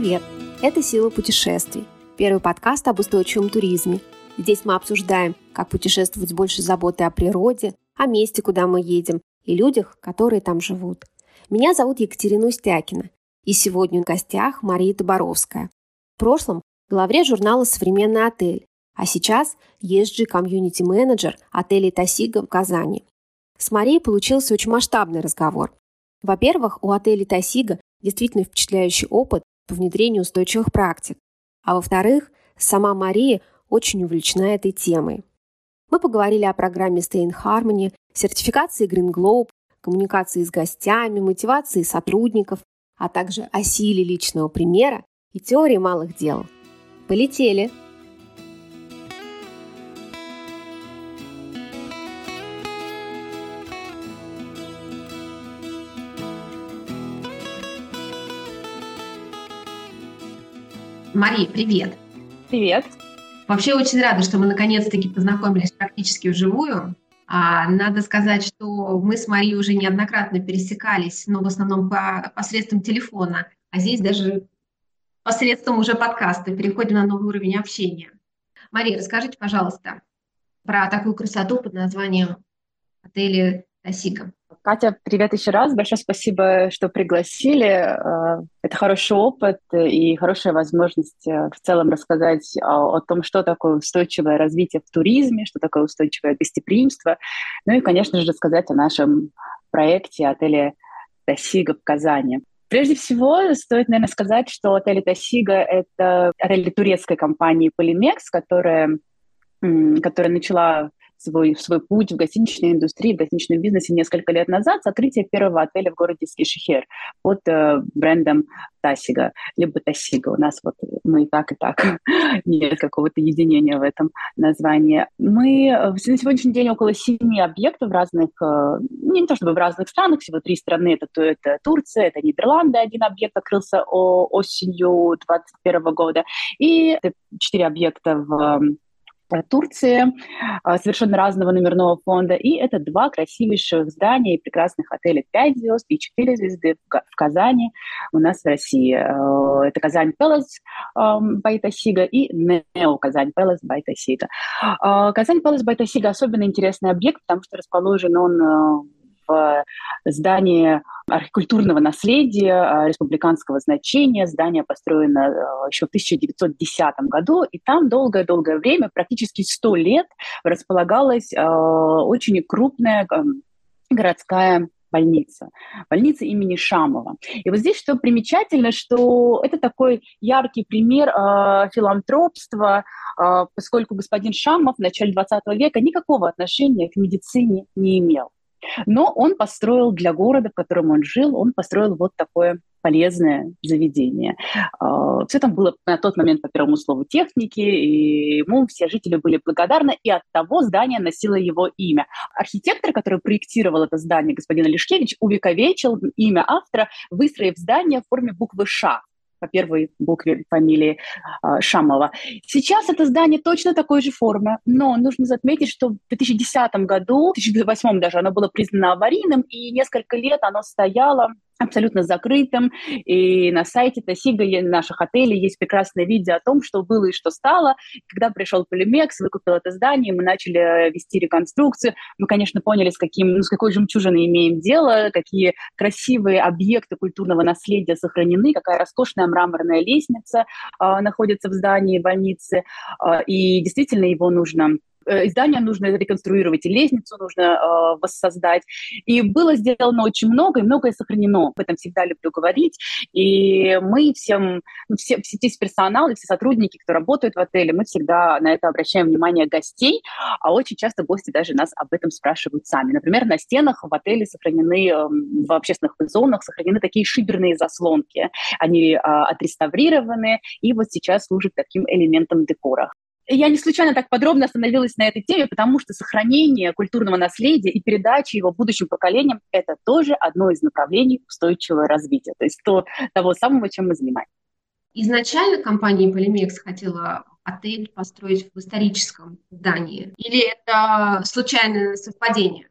привет! Это «Сила путешествий» – первый подкаст об устойчивом туризме. Здесь мы обсуждаем, как путешествовать с большей заботой о природе, о месте, куда мы едем, и людях, которые там живут. Меня зовут Екатерина Устякина, и сегодня в гостях Мария Таборовская. В прошлом главред журнала «Современный отель», а сейчас ESG комьюнити менеджер отеля «Тасига» в Казани. С Марией получился очень масштабный разговор. Во-первых, у отеля «Тасига» действительно впечатляющий опыт по внедрению устойчивых практик. А во-вторых, сама Мария очень увлечена этой темой. Мы поговорили о программе Stay in Harmony, сертификации Green Globe, коммуникации с гостями, мотивации сотрудников, а также о силе личного примера и теории малых дел. Полетели! Мария, привет! Привет! Вообще очень рада, что мы наконец-таки познакомились практически вживую. А, надо сказать, что мы с Марией уже неоднократно пересекались, но в основном по, посредством телефона, а здесь даже посредством уже подкаста. Переходим на новый уровень общения. Мария, расскажите, пожалуйста, про такую красоту под названием отеля Тосига. Катя, привет еще раз. Большое спасибо, что пригласили. Э, это хороший опыт и хорошая возможность э, в целом рассказать о, том, что такое устойчивое развитие в туризме, что такое устойчивое гостеприимство. Ну и, конечно же, рассказать о нашем проекте отеля «Тосига» в Казани. Прежде всего, стоит, наверное, сказать, что отель «Тосига» — это отель турецкой компании «Полимекс», которая, которая начала свой, свой путь в гостиничной индустрии, в гостиничном бизнесе несколько лет назад, открытие первого отеля в городе Скишехер под э, брендом Тасига, либо Тасига. У нас вот мы и так, и так. Нет какого-то единения в этом названии. Мы на сегодняшний день около семи объектов в разных, э, не то чтобы в разных странах, всего три страны. Это, это Турция, это Нидерланды, один объект открылся осенью 2021 года, и четыре объекта в Турции, а, совершенно разного номерного фонда. И это два красивейших здания и прекрасных отеля 5 звезд и 4 звезды в Казани у нас в России. А, это Казань Пелос by Tasigo и Neo Kazan Palace by Tasigo. Kazan Palace by Tasigo особенно интересный объект, потому что расположен он в здании архитектурного наследия а, республиканского значения. Здание построено а, еще в 1910 году, и там долгое-долгое время, практически 100 лет, располагалась а, очень крупная городская больница, больница имени Шамова. И вот здесь что примечательно, что это такой яркий пример э, филантропства, э, поскольку господин Шамов в начале 20 века никакого отношения к медицине не имел. Но он построил для города, в котором он жил, он построил вот такое полезное заведение. А, Все там было на тот момент по первому слову техники, и ему все жители были благодарны, и от того здание носило его имя. Архитектор, который проектировал это здание, господин Лешкевич, увековечил имя автора, выстроив здание в форме буквы «Ш» по первой букве фамилии э, Шамова. Сейчас это здание точно такой же формы, но нужно заметить, что в 2010 году, в 2008 даже, оно было признано аварийным, и несколько лет оно стояло абсолютно закрытым. И на сайте Тосига наших отелей есть прекрасное видео о том, что было и что стало. Когда пришел Полимекс, выкупил это здание, мы начали э, вести реконструкцию. Мы, конечно, поняли, с, каким, ну, с какой жемчужиной имеем дело, какие красивые объекты культурного наследия сохранены, какая роскошная мраморная лестница э, находится в здании больницы. Э, и действительно его нужно издание нужно реконструировать, и лестницу нужно э, воссоздать. И было сделано очень много, и многое сохранено. Об этом всегда люблю говорить. И мы всем, ну, все, все весь персонал и все сотрудники, кто работает в отеле, мы всегда на это обращаем внимание гостей, а очень часто гости даже нас об этом спрашивают сами. Например, на стенах в отеле сохранены, э, в общественных зонах сохранены такие шиберные заслонки. Они э, отреставрированы и вот сейчас служат таким элементом декора я не случайно так подробно остановилась на этой теме, потому что сохранение культурного наследия и передача его будущим поколениям – это тоже одно из направлений устойчивого развития, то есть то, того самого, чем мы занимаемся. Изначально компания Polymex хотела отель построить в историческом здании? Или это случайное совпадение?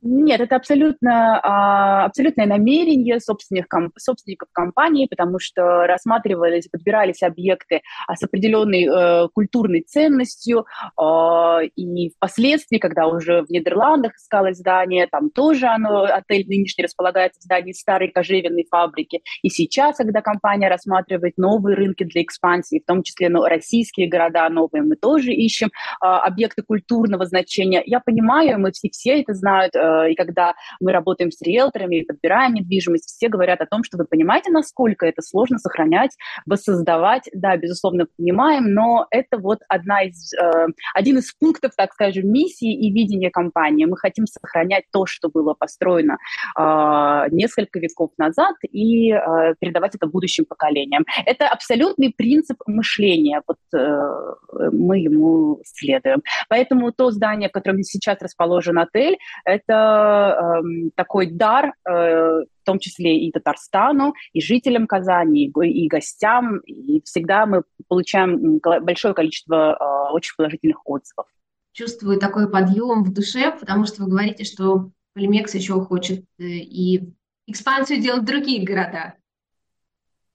Нет, это абсолютно, а, абсолютное намерение собственников, собственников компании, потому что рассматривались, подбирались объекты с определенной э, культурной ценностью, э, и впоследствии, когда уже в Нидерландах искалось здание, там тоже оно, отель нынешний располагается в здании старой кожевенной фабрики, и сейчас, когда компания рассматривает новые рынки для экспансии, в том числе ну, российские города новые, мы тоже ищем объекты культурного значения. Я понимаю, мы все, все это знают, э, и когда мы работаем с риэлторами и подбираем недвижимость, все говорят о том, что вы понимаете, насколько это сложно сохранять, воссоздавать. Да, безусловно, понимаем, но это вот одна из, э, один из пунктов, так скажем, миссии и видения компании. Мы хотим сохранять то, что было построено э, несколько веков назад и э, передавать это будущим поколениям. Это абсолютный принцип мышления. Вот э, мы ему следуем. Поэтому то здание, в котором сейчас расположен отель, это э, такой дар, э, в том числе и Татарстану, и жителям Казани, и, и гостям. И всегда мы получаем большое количество э, очень положительных отзывов. Чувствую такой подъем в душе, потому что вы говорите, что Полимекс еще хочет э, и экспансию делать в другие города.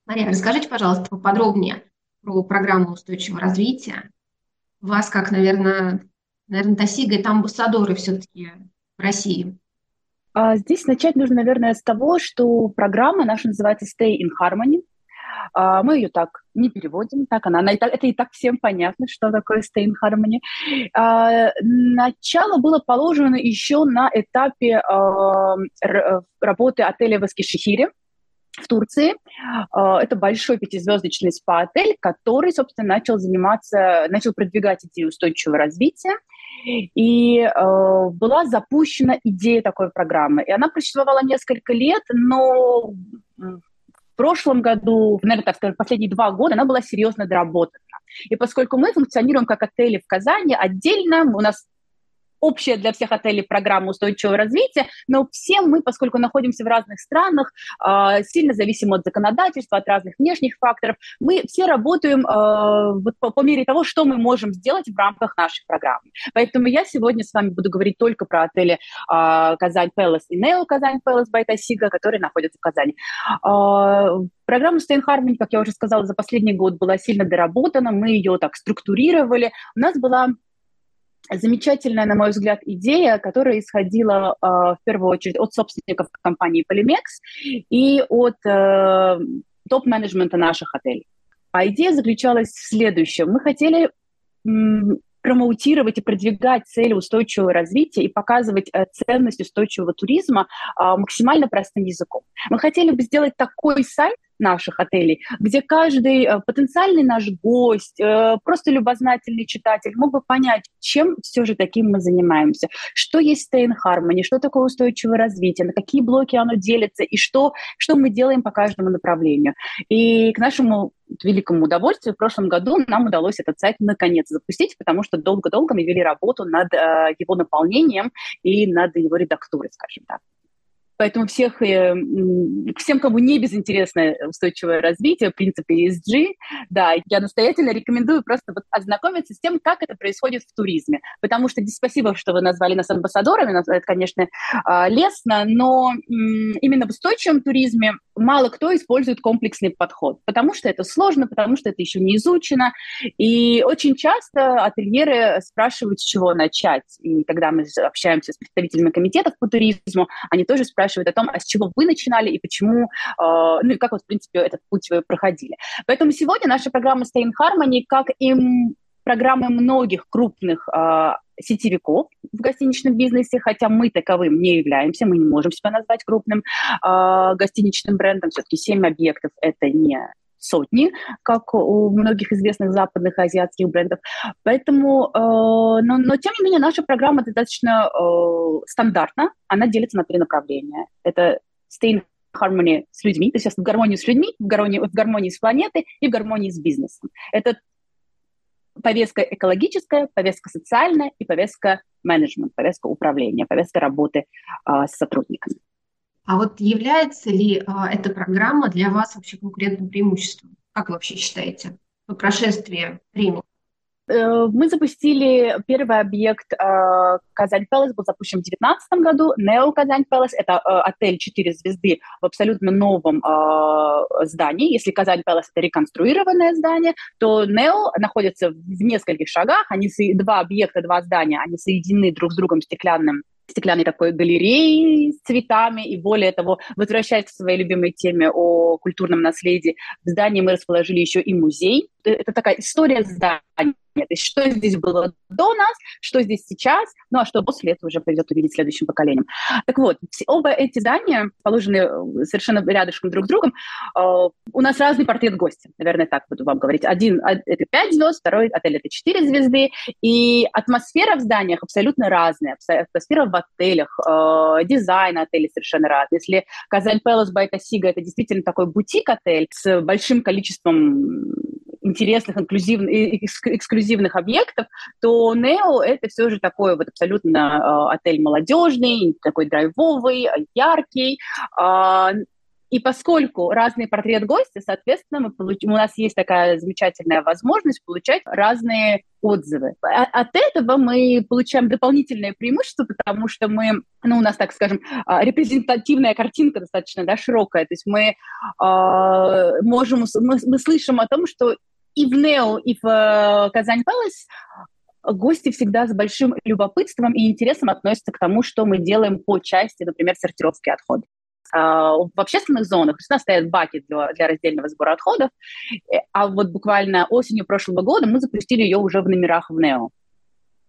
Мария, расскажите, пожалуйста, поподробнее про программу устойчивого развития. Вас, как, наверное, наверное, Тасига, это амбассадоры все-таки в России. А здесь начать нужно, наверное, с того, что программа наша называется Stay in Harmony. А, мы ее так не переводим, так она, она и так, это и так всем понятно, что такое Stay in Harmony. А, начало было положено еще на этапе работы отеля в Эскишехире, в Турции. Это большой пятизвездочный спа-отель, который, собственно, начал заниматься, начал продвигать идею устойчивого развития. И э, была запущена идея такой программы. И она существовала несколько лет, но в прошлом году, наверное, так сказать, последние два года она была серьезно доработана. И поскольку мы функционируем как отели в Казани отдельно, у нас общая для всех отелей программа устойчивого развития, но все мы, поскольку находимся в разных странах, а, сильно зависим от законодательства, от разных внешних факторов, мы все работаем а, вот по, по мере того, что мы можем сделать в рамках нашей программы. Поэтому я сегодня с вами буду говорить только про отели а, Казань Пелос и Нео Казань Пелос Байтасига, которые находятся в Казани. Программа Stay in Harmony, как я уже сказала, за последний год была сильно доработана, мы ее так структурировали. У нас была замечательная, на мой взгляд, идея, которая исходила э, в первую очередь от собственников компании Polymex и от э, топ-менеджмента наших отелей. А идея заключалась в следующем. Мы хотели промоутировать и продвигать цели устойчивого развития и показывать э, ценность устойчивого туризма э, максимально простым языком. Мы хотели бы сделать такой сайт, наших отелей, где каждый э, потенциальный наш гость, э, просто любознательный читатель мог бы понять, чем все же таким мы занимаемся, что есть Stay in Harmony, что такое устойчивое развитие, на какие блоки оно делится и что, что мы делаем по каждому направлению. И к нашему великому удовольствию в прошлом году нам удалось этот сайт наконец запустить, потому что долго-долго мы вели работу над э, его наполнением и над его редактурой, скажем так. Поэтому всех, э, всем, кому не безинтересно устойчивое развитие, принципы ESG, да, я настоятельно рекомендую просто вот ознакомиться с тем, как это происходит в туризме. Потому что спасибо, что вы назвали нас амбассадорами, это, конечно, а, лестно, но именно в устойчивом туризме мало кто использует комплексный подход, потому что это сложно, потому что это еще не изучено. И очень часто ательеры спрашивают, с чего начать. И когда мы общаемся с представителями комитетов по туризму, они тоже спрашивают, о том, а с чего вы начинали и почему, э, ну и как вот, в принципе, этот путь вы проходили. Поэтому сегодня наша программа Stay in Harmony, как и программы многих крупных э, сетевиков в гостиничном бизнесе, хотя мы таковым не являемся, мы не можем себя назвать крупным э, гостиничным брендом, все-таки 7 объектов – это не сотни, как у многих известных западных азиатских брендов. Поэтому, э, но, но тем не менее, наша программа достаточно э, стандартна. Она делится на три направления. Это stay in harmony с людьми, то есть в гармонии с людьми, в гармонии, в гармонии с планетой и в гармонии с бизнесом. Это повестка экологическая, повестка социальная и повестка менеджмент, повестка управления, повестка работы э, с сотрудниками. А вот является ли а, эта программа для вас вообще конкурентным преимуществом? Как вы вообще считаете по прошествии времени? Э, мы запустили первый объект э, Казань Пэлас, был запущен в 2019 году. Нео Казань Пэлас – это э, отель 4 звезды в абсолютно новом здании. Если Казань Пэлас – это реконструированное здание, то Нео находится в нескольких шагах. Они два объекта, два здания, они соединены друг с другом стеклянным стеклянной такой галереи с цветами, и более того, возвращаясь к своей любимой теме о культурном наследии, в здании мы расположили еще и музей. Это такая история здания, то есть что здесь было до нас, что здесь сейчас, ну а что после этого уже придет увидеть следующим поколением. Так вот, оба эти здания положены э, совершенно рядышком друг с другом. Э, у нас разный портрет гостя, наверное, так буду вам говорить. Один – это пять звезд, второй отель – это четыре звезды, и атмосфера в зданиях абсолютно разная. Атмосфера в отелях, э, дизайн отелей совершенно разный. Если Казань Пэлас Байта Сига – это действительно такой бутик-отель с большим количеством интересных, инклюзивных, эксклюзивных объектов, то Нео это все же такой вот абсолютно э, отель молодежный, такой драйвовый, яркий. Э, и поскольку разный портрет гостя, соответственно, мы получим, у нас есть такая замечательная возможность получать разные отзывы. А, от этого мы получаем дополнительное преимущество, потому что мы, ну, у нас, так скажем, репрезентативная картинка достаточно да, широкая. То есть мы э, можем, мы, мы слышим о том, что и в Нео, и в э, Казань Пэлас гости всегда с большим любопытством и интересом относятся к тому, что мы делаем по части, например, сортировки отходов. А, в общественных зонах у нас стоят баки для, для раздельного сбора отходов, э, а вот буквально осенью прошлого года мы запустили ее уже в номерах в Нео.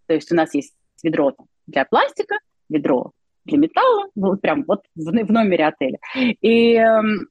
То есть у нас есть ведро для пластика, ведро для металла, вот прям вот в, в номере отеля. И эм,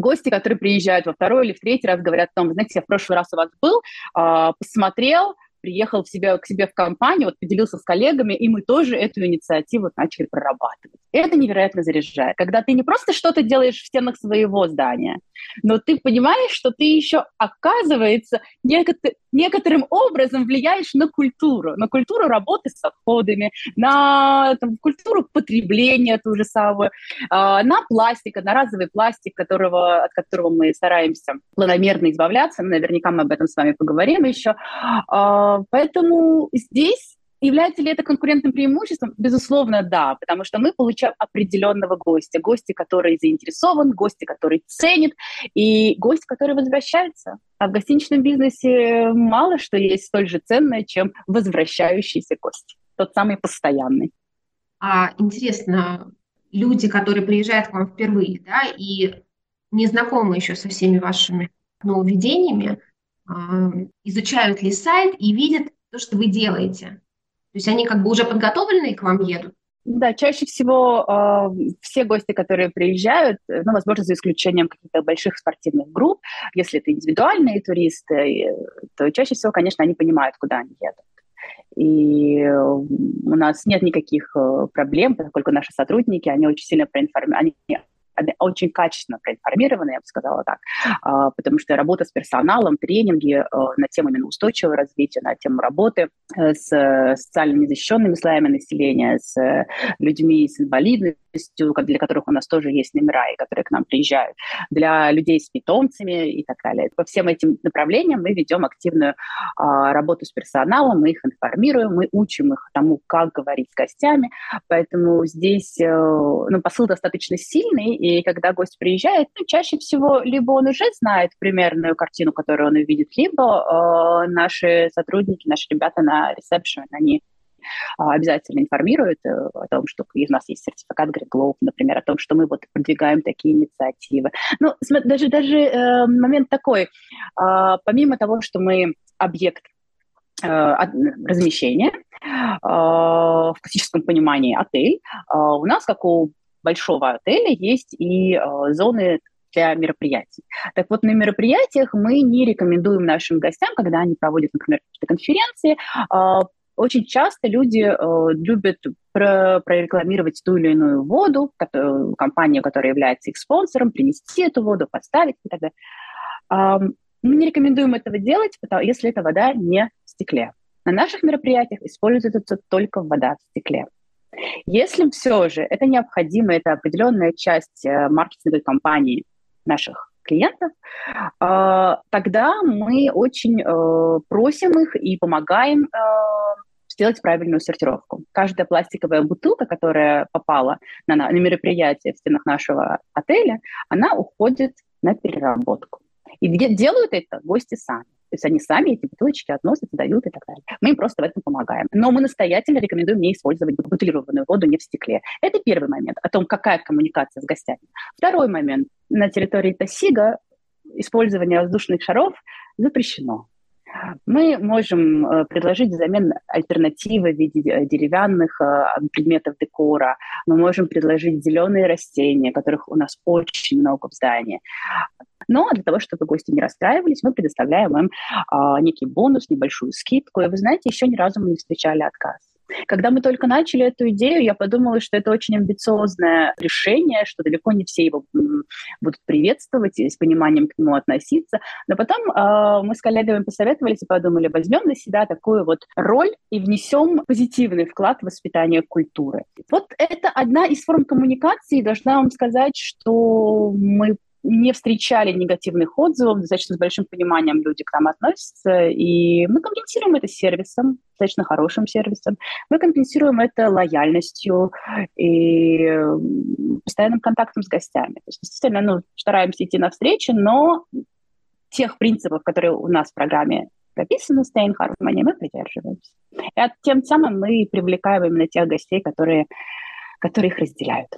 гости, которые приезжают во второй или в третий раз, говорят о том, знаете, я в прошлый раз у вас был, а, посмотрел, приехал в себя, к себе в компанию, вот поделился с коллегами, и мы тоже эту инициативу начали прорабатывать. Это невероятно заряжает, когда ты не просто что-то делаешь в стенах своего здания, но ты понимаешь, что ты еще, оказывается, некотор- некоторым образом влияешь на культуру, на культуру работы с отходами, на там, культуру потребления ту же самую, э, на пластик, на разовый пластик, которого, от которого мы стараемся планомерно избавляться. Наверняка мы об этом с вами поговорим еще. Э, поэтому здесь Является ли это конкурентным преимуществом? Безусловно, да, потому что мы получаем определенного гостя. Гости, который заинтересован, гости, который ценит, и гость, который возвращается. А в гостиничном бизнесе мало что есть столь же ценное, чем возвращающийся гость, тот самый постоянный. А, интересно, люди, которые приезжают к вам впервые, да, и не знакомы еще со всеми вашими нововведениями, а, изучают ли сайт и видят то, что вы делаете? То есть они как бы уже подготовленные к вам едут? Да, чаще всего э, все гости, которые приезжают, э, ну, возможно, за исключением каких-то больших спортивных групп, если это индивидуальные туристы, то чаще всего, конечно, они понимают, куда они едут. И у нас нет никаких э, проблем, поскольку наши сотрудники, они очень сильно проинформированы, они очень качественно проинформированы, я бы сказала так, а, потому что работа с персоналом, тренинги э, на тему именно устойчивого развития, на тему работы э, с социально незащищенными слоями населения, с людьми с инвалидностью, для которых у нас тоже есть номера, и которые к нам приезжают, для людей с питомцами и так далее. По всем этим направлениям мы ведем активную а, работу с персоналом, мы их информируем, мы учим их тому, как говорить с гостями, поэтому здесь э, ну, посыл достаточно сильный, и когда гость приезжает, ну, чаще всего либо он уже знает примерную картину, которую он увидит, либо э, наши сотрудники, наши ребята на ресепшн, они обязательно информируют э, о том, что у нас есть сертификат Green Globe, например, о том, что мы вот продвигаем такие инициативы. Ну, даже, даже э, момент такой, э, помимо того, что мы объект э, размещения, э, в классическом понимании отель, у нас, как у большого отеля есть и зоны для мероприятий. Так вот, на мероприятиях мы не рекомендуем нашим гостям, когда они проводят, например, какие-то конференции, очень часто люди э, любят про прорекламировать ту или иную воду, которую, компанию, которая является их спонсором, принести эту воду, поставить и так далее. Э, мы не рекомендуем этого делать, потому, если эта вода не в стекле. На наших мероприятиях используется только вода в стекле. Если все же это необходимо, это определенная часть э, маркетинговой кампании наших клиентов, тогда мы очень просим их и помогаем сделать правильную сортировку. Каждая пластиковая бутылка, которая попала на, на мероприятие в стенах нашего отеля, она уходит на переработку. И делают это гости сами. То есть они сами эти бутылочки относят, дают и так далее. Мы им просто в этом помогаем. Но мы настоятельно рекомендуем не использовать бутылированную воду не в стекле. Это первый момент о том, какая коммуникация с гостями. Второй момент. На территории Тасига использование воздушных шаров запрещено. Мы можем э, предложить взамен альтернативы в виде э, деревянных э, предметов декора. Мы можем предложить зеленые растения, которых у нас очень много в здании. Но для того, чтобы гости не расстраивались, мы предоставляем им а, некий бонус, небольшую скидку. И вы знаете, еще ни разу мы не встречали отказ. Когда мы только начали эту идею, я подумала, что это очень амбициозное решение, что далеко не все его будут приветствовать и с пониманием к нему относиться. Но потом э, мы с коллегами посоветовались и подумали, возьмем на себя такую вот роль и внесем позитивный вклад в воспитание культуры. Вот это одна из форм коммуникации. Должна вам сказать, что мы не встречали негативных отзывов, достаточно с большим пониманием люди к нам относятся, и мы компенсируем это сервисом, достаточно хорошим сервисом, мы компенсируем это лояльностью и постоянным контактом с гостями. То есть, действительно, ну, стараемся идти навстречу, но тех принципов, которые у нас в программе прописаны Stay in Harmony, мы придерживаемся. И тем самым мы привлекаем именно тех гостей, которые, которые их разделяют.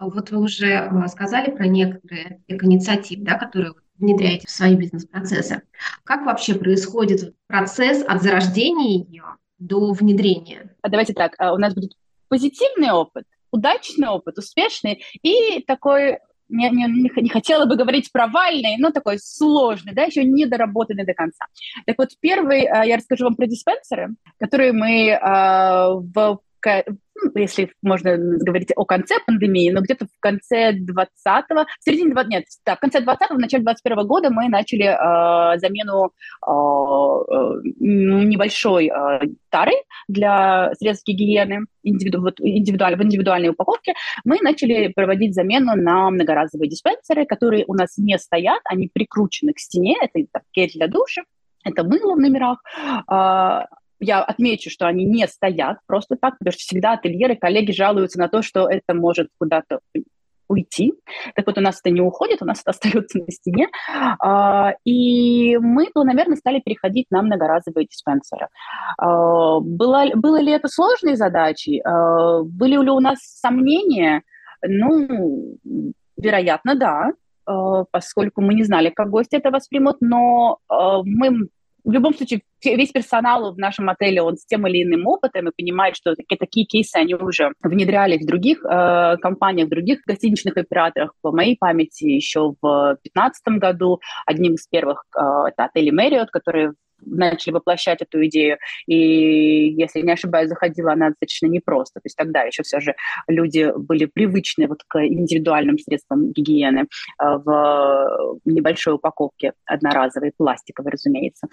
А вот вы уже э, сказали про некоторые инициативы, да, которые внедряете в свои бизнес-процессы. Как вообще происходит процесс от зарождения ее до внедрения? А давайте так, а у нас будет позитивный опыт, удачный опыт, успешный и такой не, не, не хотела бы говорить провальный, но такой сложный, да, еще не доработанный до конца. Так вот, первый, э, я расскажу вам про диспенсеры, которые мы в ну, если можно говорить о конце пандемии, но где-то в конце 20-го, в середине 20 нет, да, в конце 20-го, в начале 21 года мы начали э, замену э, небольшой э, тары для средств гигиены индивиду, вот, индивидуаль, в индивидуальной упаковке. Мы начали проводить замену на многоразовые диспенсеры, которые у нас не стоят, они прикручены к стене, это так, для душа, это мыло в номерах, я отмечу, что они не стоят просто так, потому что всегда ательеры, коллеги жалуются на то, что это может куда-то уйти. Так вот, у нас это не уходит, у нас это остается на стене. А, и мы планомерно стали переходить на многоразовые диспенсеры. А, было, было ли это сложной задачей? А, были ли у нас сомнения? Ну, вероятно, да, поскольку мы не знали, как гости это воспримут, но мы в любом случае, весь персонал в нашем отеле, он с тем или иным опытом и понимает, что такие, такие кейсы они уже внедряли в других э, компаниях, в других гостиничных операторах. По моей памяти, еще в 2015 году одним из первых э, это отель Marriott, который начали воплощать эту идею. И, если не ошибаюсь, заходила она достаточно непросто. То есть тогда еще все же люди были привычны вот к индивидуальным средствам гигиены э, в небольшой упаковке одноразовой, пластиковой, разумеется.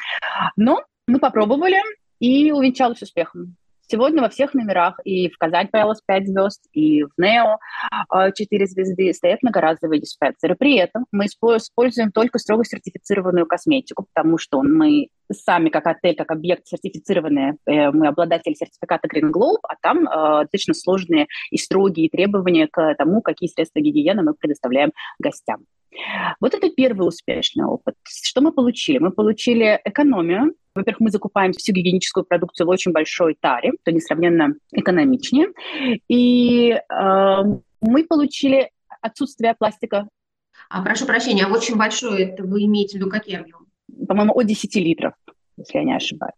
Но мы попробовали, и увенчалось успехом. Сегодня во всех номерах и в Казань Palace 5 звезд, и в Нео 4 а, звезды стоят многоразовые диспенсеры. При этом мы используем только строго сертифицированную косметику, потому что мы сами как отель, как объект сертифицированные, э, мы обладатели сертификата Green Globe, а там э, достаточно сложные и строгие требования к тому, какие средства гигиены мы предоставляем гостям. Вот это первый успешный опыт. Что мы получили? Мы получили экономию. Во-первых, мы закупаем всю гигиеническую продукцию в очень большой таре, то несравненно экономичнее. И э, мы получили отсутствие пластика. А прошу прощения, а очень большой, это вы имеете в виду какие объемы? По-моему, от 10 литров, если я не ошибаюсь.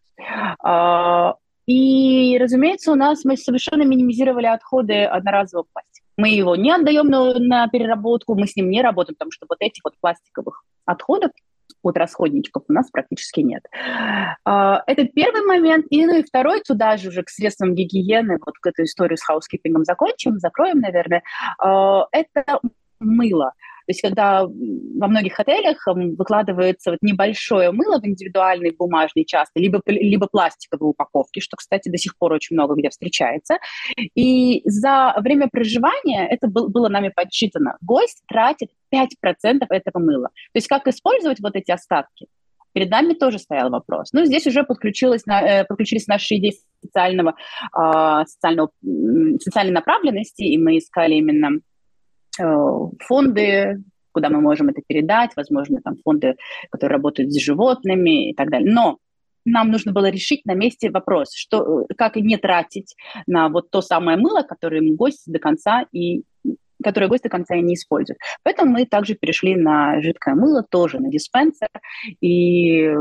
А, и, разумеется, у нас мы совершенно минимизировали отходы одноразового пластика. Мы его не отдаем на, на переработку, мы с ним не работаем, потому что вот этих вот пластиковых отходов от расходничков у нас практически нет. А, это первый момент. И, ну и второй, туда же уже к средствам гигиены, вот к этой историю с хаускипингом закончим, закроем, наверное, а, это мыло. Есть когда во многих отелях выкладывается вот небольшое мыло в индивидуальной бумажной часто, либо, либо пластиковой упаковки, что, кстати, до сих пор очень много где встречается. И за время проживания, это был, было нами подсчитано, гость тратит 5% этого мыла. То есть как использовать вот эти остатки? Перед нами тоже стоял вопрос. Ну, здесь уже подключилась, э, подключились наши идеи социального, а, социального, социальной направленности, и мы искали именно фонды, куда мы можем это передать, возможно, там фонды, которые работают с животными и так далее. Но нам нужно было решить на месте вопрос, что, э, как не тратить на вот то самое мыло, которое гость до конца и которое гость до конца и не использует. Поэтому мы также перешли на жидкое мыло, тоже на диспенсер, и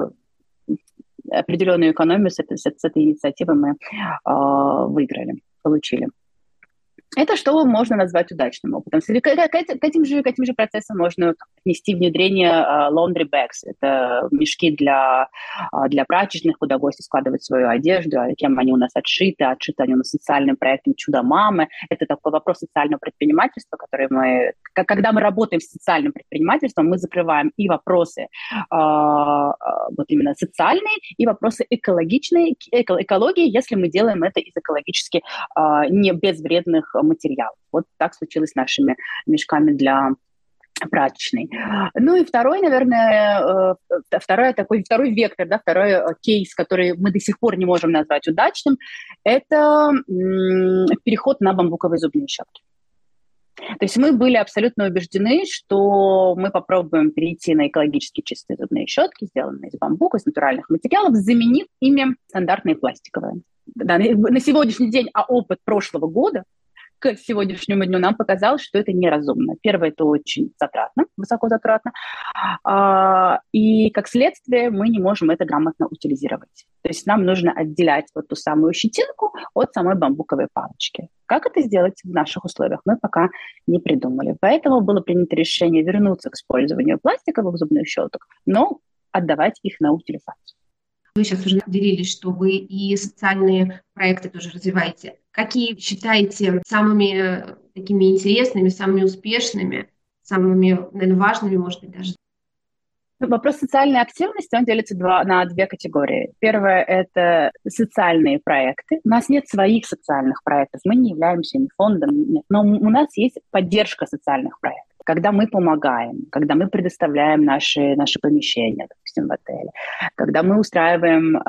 определенную экономию с этой, с этой инициативы мы э, выиграли, получили. Это что можно назвать удачным опытом. К, к, к, этим, же, к этим же процессам можно отнести внедрение uh, laundry bags. Это мешки для, uh, для прачечных, куда гости складывают свою одежду, а кем они у нас отшиты. Отшиты они у нас социальным проектом «Чудо мамы». Это такой вопрос социального предпринимательства, который мы... Когда мы работаем с социальным предпринимательством, мы закрываем и вопросы uh, вот именно социальные, и вопросы экологичные, эко, экологии, если мы делаем это из экологически не безвредных материалов. Вот так случилось с нашими мешками для прачечной. Ну и второй, наверное, э, второй такой второй вектор, да, второй э, кейс, который мы до сих пор не можем назвать удачным, это переход на бамбуковые зубные щетки. То есть мы были абсолютно убеждены, что мы попробуем перейти на экологически чистые зубные щетки, сделанные из бамбука, из натуральных материалов, заменив ими стандартные пластиковые. Да, на сегодняшний день, а опыт прошлого года к сегодняшнему дню нам показалось, что это неразумно. Первое, это очень затратно, высоко затратно. А, и как следствие мы не можем это грамотно утилизировать. То есть нам нужно отделять вот ту самую щетинку от самой бамбуковой палочки. Как это сделать в наших условиях, мы пока не придумали. Поэтому было принято решение вернуться к использованию пластиковых зубных щеток, но отдавать их на утилизацию. Вы сейчас уже делились, что вы и социальные проекты тоже развиваете. Какие считаете самыми такими интересными, самыми успешными, самыми, наверное, важными, может быть, даже? Вопрос социальной активности, он делится два, на две категории. Первое – это социальные проекты. У нас нет своих социальных проектов, мы не являемся ни фондом, нет. но у нас есть поддержка социальных проектов когда мы помогаем, когда мы предоставляем наши, наши помещения, допустим, в отеле, когда мы устраиваем, э,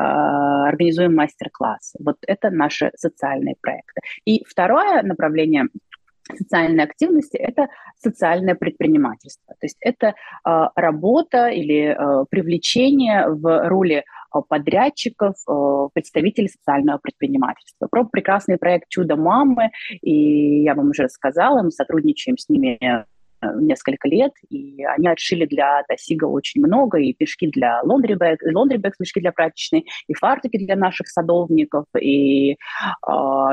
организуем мастер-классы. Вот это наши социальные проекты. И второе направление социальной активности – это социальное предпринимательство. То есть это э, работа или э, привлечение в роли подрядчиков, представителей социального предпринимательства. Про прекрасный проект «Чудо мамы», и я вам уже рассказала, мы сотрудничаем с ними несколько лет, и они отшили для Тасига очень много, и пешки для лондрибэк, лондрибэк мешки для прачечной, и фартуки для наших садовников, и э,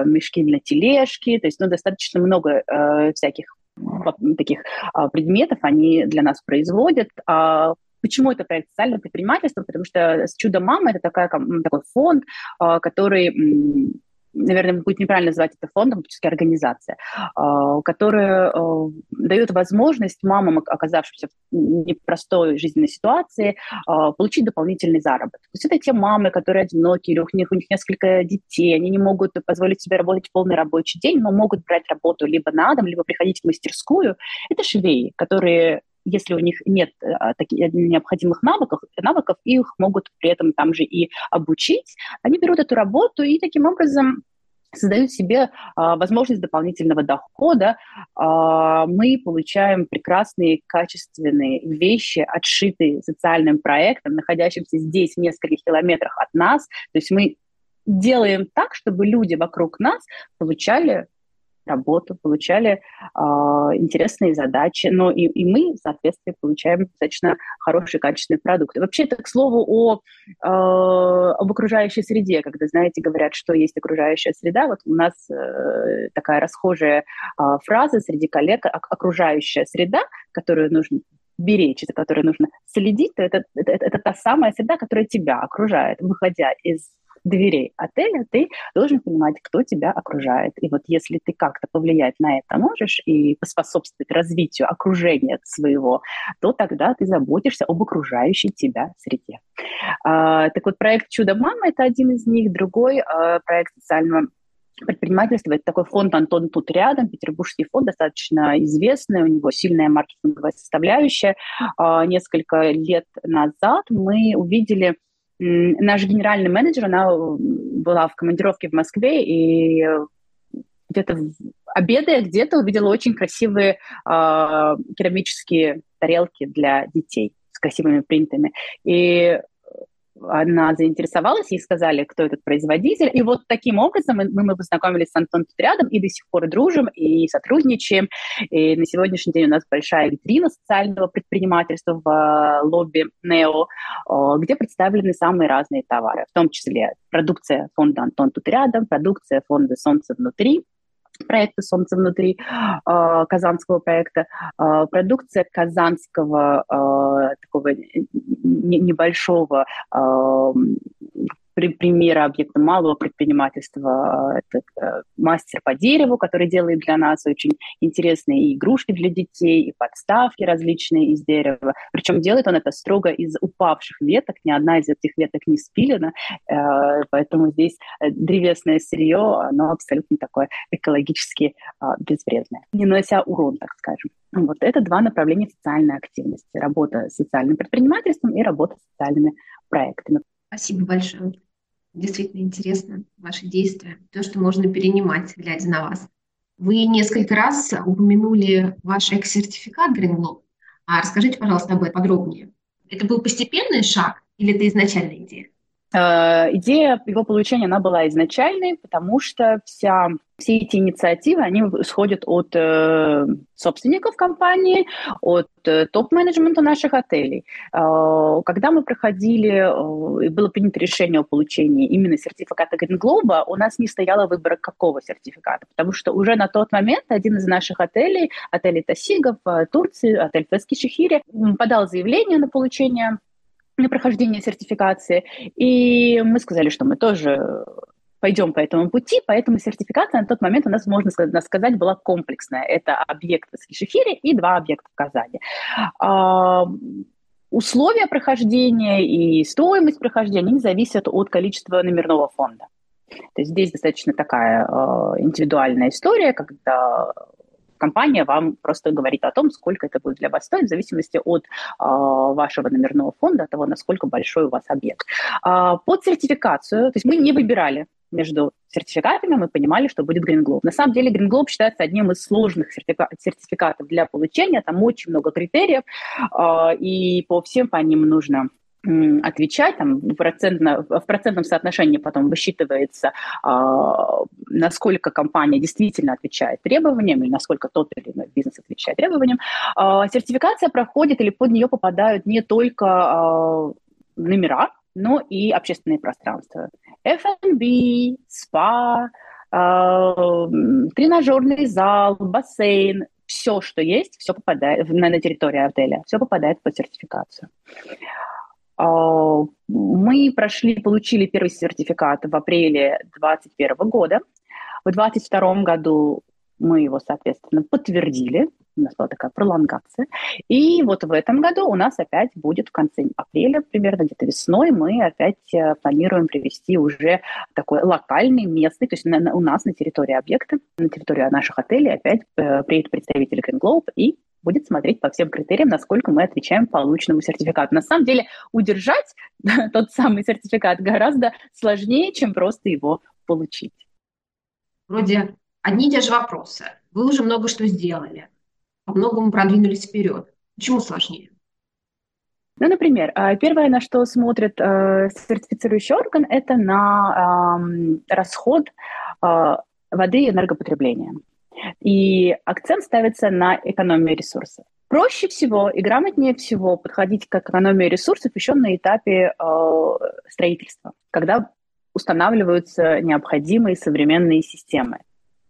мешки для тележки, то есть ну, достаточно много э, всяких таких э, предметов они для нас производят. А Почему это проект социального предпринимательства? Потому что «Чудо мама» это такая, такой фонд, э, который наверное, будет неправильно называть это фондом, все организация, а, которая а, дает возможность мамам, оказавшимся в непростой жизненной ситуации, а, получить дополнительный заработок. То есть это те мамы, которые одиноки, или у них, у них несколько детей, они не могут позволить себе работать полный рабочий день, но могут брать работу либо на дом, либо приходить в мастерскую. Это швеи, которые если у них нет а, таких необходимых навыков, навыков, их могут при этом там же и обучить. Они берут эту работу и таким образом создают себе а, возможность дополнительного дохода. А, мы получаем прекрасные, качественные вещи, отшитые социальным проектом, находящимся здесь, в нескольких километрах от нас. То есть мы делаем так, чтобы люди вокруг нас получали работу, получали э, интересные задачи, но и, и мы, соответственно, получаем достаточно хорошие, качественные продукты. Вообще, это, к слову, о, э, об окружающей среде, когда, знаете, говорят, что есть окружающая среда, вот у нас э, такая расхожая э, фраза среди коллег «окружающая среда», которую нужно беречь, за которой нужно следить, то это, это, это, это та самая среда, которая тебя окружает, выходя из дверей отеля, ты должен понимать, кто тебя окружает. И вот если ты как-то повлиять на это можешь и поспособствовать развитию окружения своего, то тогда ты заботишься об окружающей тебя среде. А, так вот, проект «Чудо-мама» — это один из них. Другой а, проект социального предпринимательства. Это такой фонд «Антон тут рядом», петербургский фонд, достаточно известный, у него сильная маркетинговая составляющая. А, несколько лет назад мы увидели наш генеральный менеджер, она была в командировке в Москве, и где-то обедая где-то увидела очень красивые э, керамические тарелки для детей с красивыми принтами. И она заинтересовалась, ей сказали, кто этот производитель. И вот таким образом мы, мы познакомились с Антоном рядом и до сих пор дружим и сотрудничаем. И на сегодняшний день у нас большая витрина социального предпринимательства в э, лобби НЕО, где представлены самые разные товары, в том числе продукция фонда «Антон тут рядом», продукция фонда «Солнце внутри», проекта «Солнце внутри», э, казанского проекта, э, продукция казанского э, такого небольшого примера объекта малого предпринимательства. А, это э, мастер по дереву, который делает для нас очень интересные игрушки для детей, и подставки различные из дерева. Причем делает он это строго из упавших веток, ни одна из этих веток не спилена, э, поэтому здесь э, древесное сырье, оно абсолютно такое экологически а, безвредное, не нанося урон, так скажем. Вот это два направления социальной активности. Работа с социальным предпринимательством и работа с социальными проектами. Спасибо большое действительно интересно, ваши действия, то, что можно перенимать, глядя на вас. Вы несколько раз упомянули ваш экс-сертификат Green Globe. А расскажите, пожалуйста, об этом подробнее. Это был постепенный шаг или это изначальная идея? Э, идея его получения, она была изначальной, потому что вся, все эти инициативы, они исходят от э, собственников компании, от э, топ-менеджмента наших отелей. Э, когда мы проходили, э, и было принято решение о получении именно сертификата Green Globe, у нас не стояло выбора, какого сертификата, потому что уже на тот момент один из наших отелей, отель Тасига в Турции, отель Фески Шихири, подал заявление на получение для прохождения сертификации. И мы сказали, что мы тоже пойдем по этому пути, поэтому сертификация на тот момент у нас, можно сказать, была комплексная. Это объект в Скишехире и два объекта в Казани. А, условия прохождения и стоимость прохождения зависят от количества номерного фонда. То есть здесь достаточно такая э, индивидуальная история, когда компания вам просто говорит о том, сколько это будет для вас стоить, в зависимости от э, вашего номерного фонда, от того, насколько большой у вас объект. Э, под сертификацию, то есть мы не выбирали между сертификатами, мы понимали, что будет Green Globe. На самом деле Green Globe считается одним из сложных сертификатов для получения, там очень много критериев, э, и по всем по ним нужно отвечать, там, процентно, в процентном соотношении потом высчитывается, а, насколько компания действительно отвечает требованиям или насколько тот или иной бизнес отвечает требованиям. А, сертификация проходит или под нее попадают не только а, номера, но и общественные пространства. F&B, спа, тренажерный зал, бассейн, все, что есть, все попадает на, на территории отеля, все попадает под сертификацию. А, мы прошли, получили первый сертификат в апреле 2021 года. В 2022 году мы его, соответственно, подтвердили. У нас была такая пролонгация. И вот в этом году у нас опять будет в конце апреля, примерно где-то весной, мы опять э, планируем привести уже такой локальный, местный, то есть на, у нас на территории объекта, на территории наших отелей опять э, приедут представители Green Globe и будет смотреть по всем критериям, насколько мы отвечаем полученному сертификату. На самом деле удержать тот самый сертификат гораздо сложнее, чем просто его получить. Вроде одни и те же вопросы. Вы уже много что сделали, по многому продвинулись вперед. Почему сложнее? Ну, например, а, первое, на что смотрит э, сертифицирующий орган, это на расход а, воды и энергопотребления. И акцент ставится на экономию ресурсов. Проще всего и грамотнее всего подходить к экономии ресурсов еще на этапе э, строительства, когда устанавливаются необходимые современные системы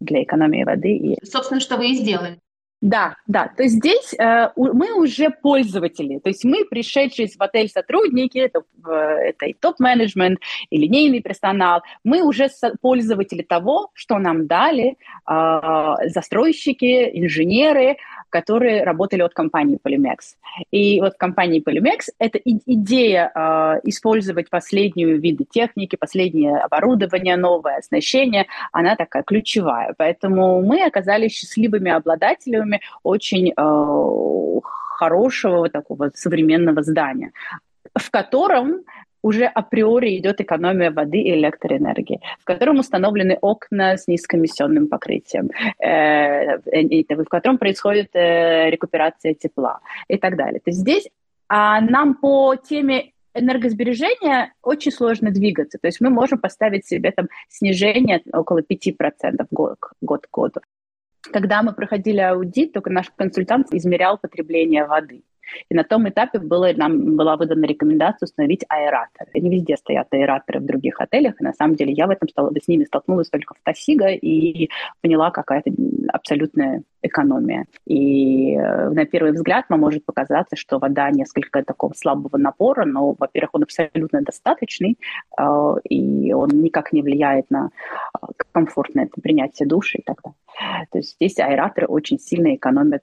для экономии воды. И... Собственно, что вы и сделали. Да, да. То есть здесь э, мы уже пользователи. То есть мы, пришедшие в отель сотрудники, это, это и топ-менеджмент, и линейный персонал, мы уже пользователи того, что нам дали э, застройщики, инженеры, которые работали от компании Polymex. И вот в компании Polymex эта идея э, использовать последнюю виды техники, последнее оборудование, новое оснащение, она такая ключевая. Поэтому мы оказались счастливыми обладателями очень э, хорошего такого современного здания, в котором уже априори идет экономия воды и электроэнергии, в котором установлены окна с низкоэмиссионным покрытием, э, в котором происходит э, рекуперация тепла и так далее. То есть здесь а нам по теме энергосбережения очень сложно двигаться. То есть мы можем поставить себе там снижение около 5% год, год к году. Когда мы проходили аудит, только наш консультант измерял потребление воды. И на том этапе было, нам была выдана рекомендация установить аэраторы. Не везде стоят аэраторы в других отелях, и на самом деле я в этом стала, с ними столкнулась только в Тасиго и поняла, какая-то абсолютная экономия. И э, на первый взгляд вам может показаться, что вода несколько такого слабого напора, но, во-первых, он абсолютно достаточный, э, и он никак не влияет на э, комфортное принятие души и так далее. То есть здесь аэраторы очень сильно экономят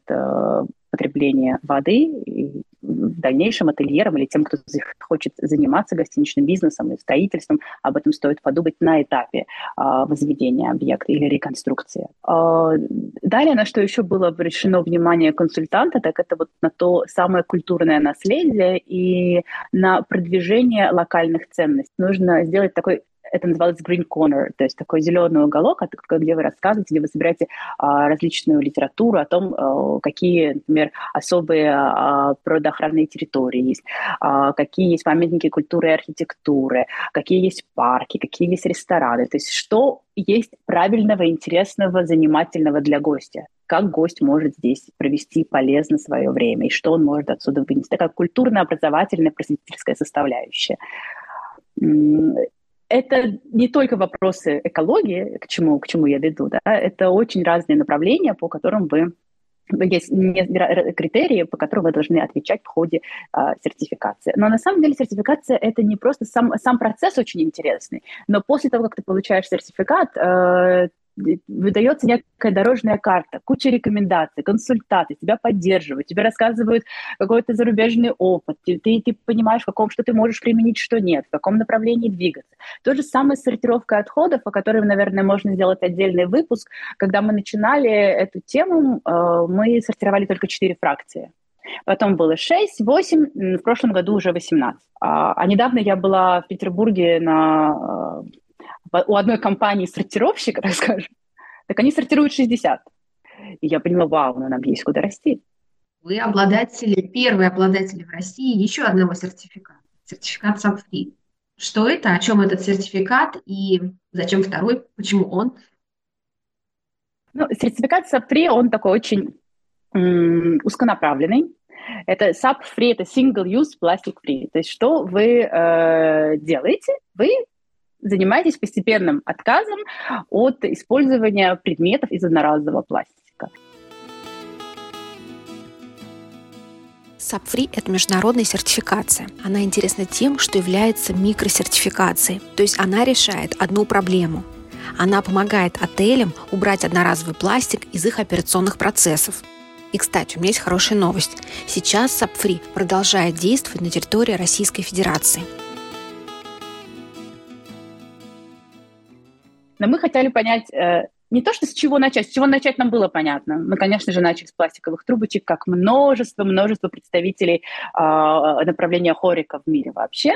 потребление воды и дальнейшем ательерам или тем, кто хочет заниматься гостиничным бизнесом и строительством, об этом стоит подумать на этапе э, возведения объекта или реконструкции. Э, далее, на что еще было обращено внимание консультанта, так это вот на то самое культурное наследие и на продвижение локальных ценностей. Нужно сделать такой это называлось Green Corner, то есть такой зеленый уголок, где вы рассказываете, где вы собираете а, различную литературу о том, а, какие, например, особые а, природоохранные территории есть, какие есть памятники культуры и архитектуры, какие есть парки, какие есть рестораны, то есть что есть правильного, интересного, занимательного для гостя? Как гость может здесь провести полезно свое время? И что он может отсюда вынести. Такая культурно-образовательная, просветительская составляющая это не только вопросы экологии, к чему, к чему я веду, да, это очень разные направления, по которым вы есть критерии, по которым вы должны отвечать в ходе э, сертификации. Но на самом деле сертификация это не просто сам, сам процесс очень интересный, но после того, как ты получаешь сертификат, э, выдается некая дорожная карта, куча рекомендаций, консультации, тебя поддерживают, тебе рассказывают какой-то зарубежный опыт, ты, ты, ты понимаешь, в каком, что ты можешь применить, что нет, в каком направлении двигаться. То же самое с сортировкой отходов, о которой, наверное, можно сделать отдельный выпуск. Когда мы начинали эту тему, э, мы сортировали только четыре фракции. Потом было 6, 8, в прошлом году уже 18. А, а недавно я была в Петербурге на э, у одной компании сортировщик, так скажем, так они сортируют 60. И я поняла, вау, ну нам есть куда расти. Вы обладатели, первые обладатели в России еще одного сертификата, сертификат SAPFRI. Что это, о чем этот сертификат и зачем второй, почему он? Ну, сертификат SAP-Free, он такой очень м- узконаправленный. Это SAP-Free, это Single Use Plastic Free. То есть что вы э, делаете? Вы занимайтесь постепенным отказом от использования предметов из одноразового пластика. SAPFREE – это международная сертификация. Она интересна тем, что является микросертификацией, то есть она решает одну проблему. Она помогает отелям убрать одноразовый пластик из их операционных процессов. И, кстати, у меня есть хорошая новость. Сейчас SAPFREE продолжает действовать на территории Российской Федерации – Но мы хотели понять э, не то, что с чего начать, с чего начать нам было понятно. Мы, конечно же, начали с пластиковых трубочек, как множество, множество представителей э, направления хорика в мире вообще,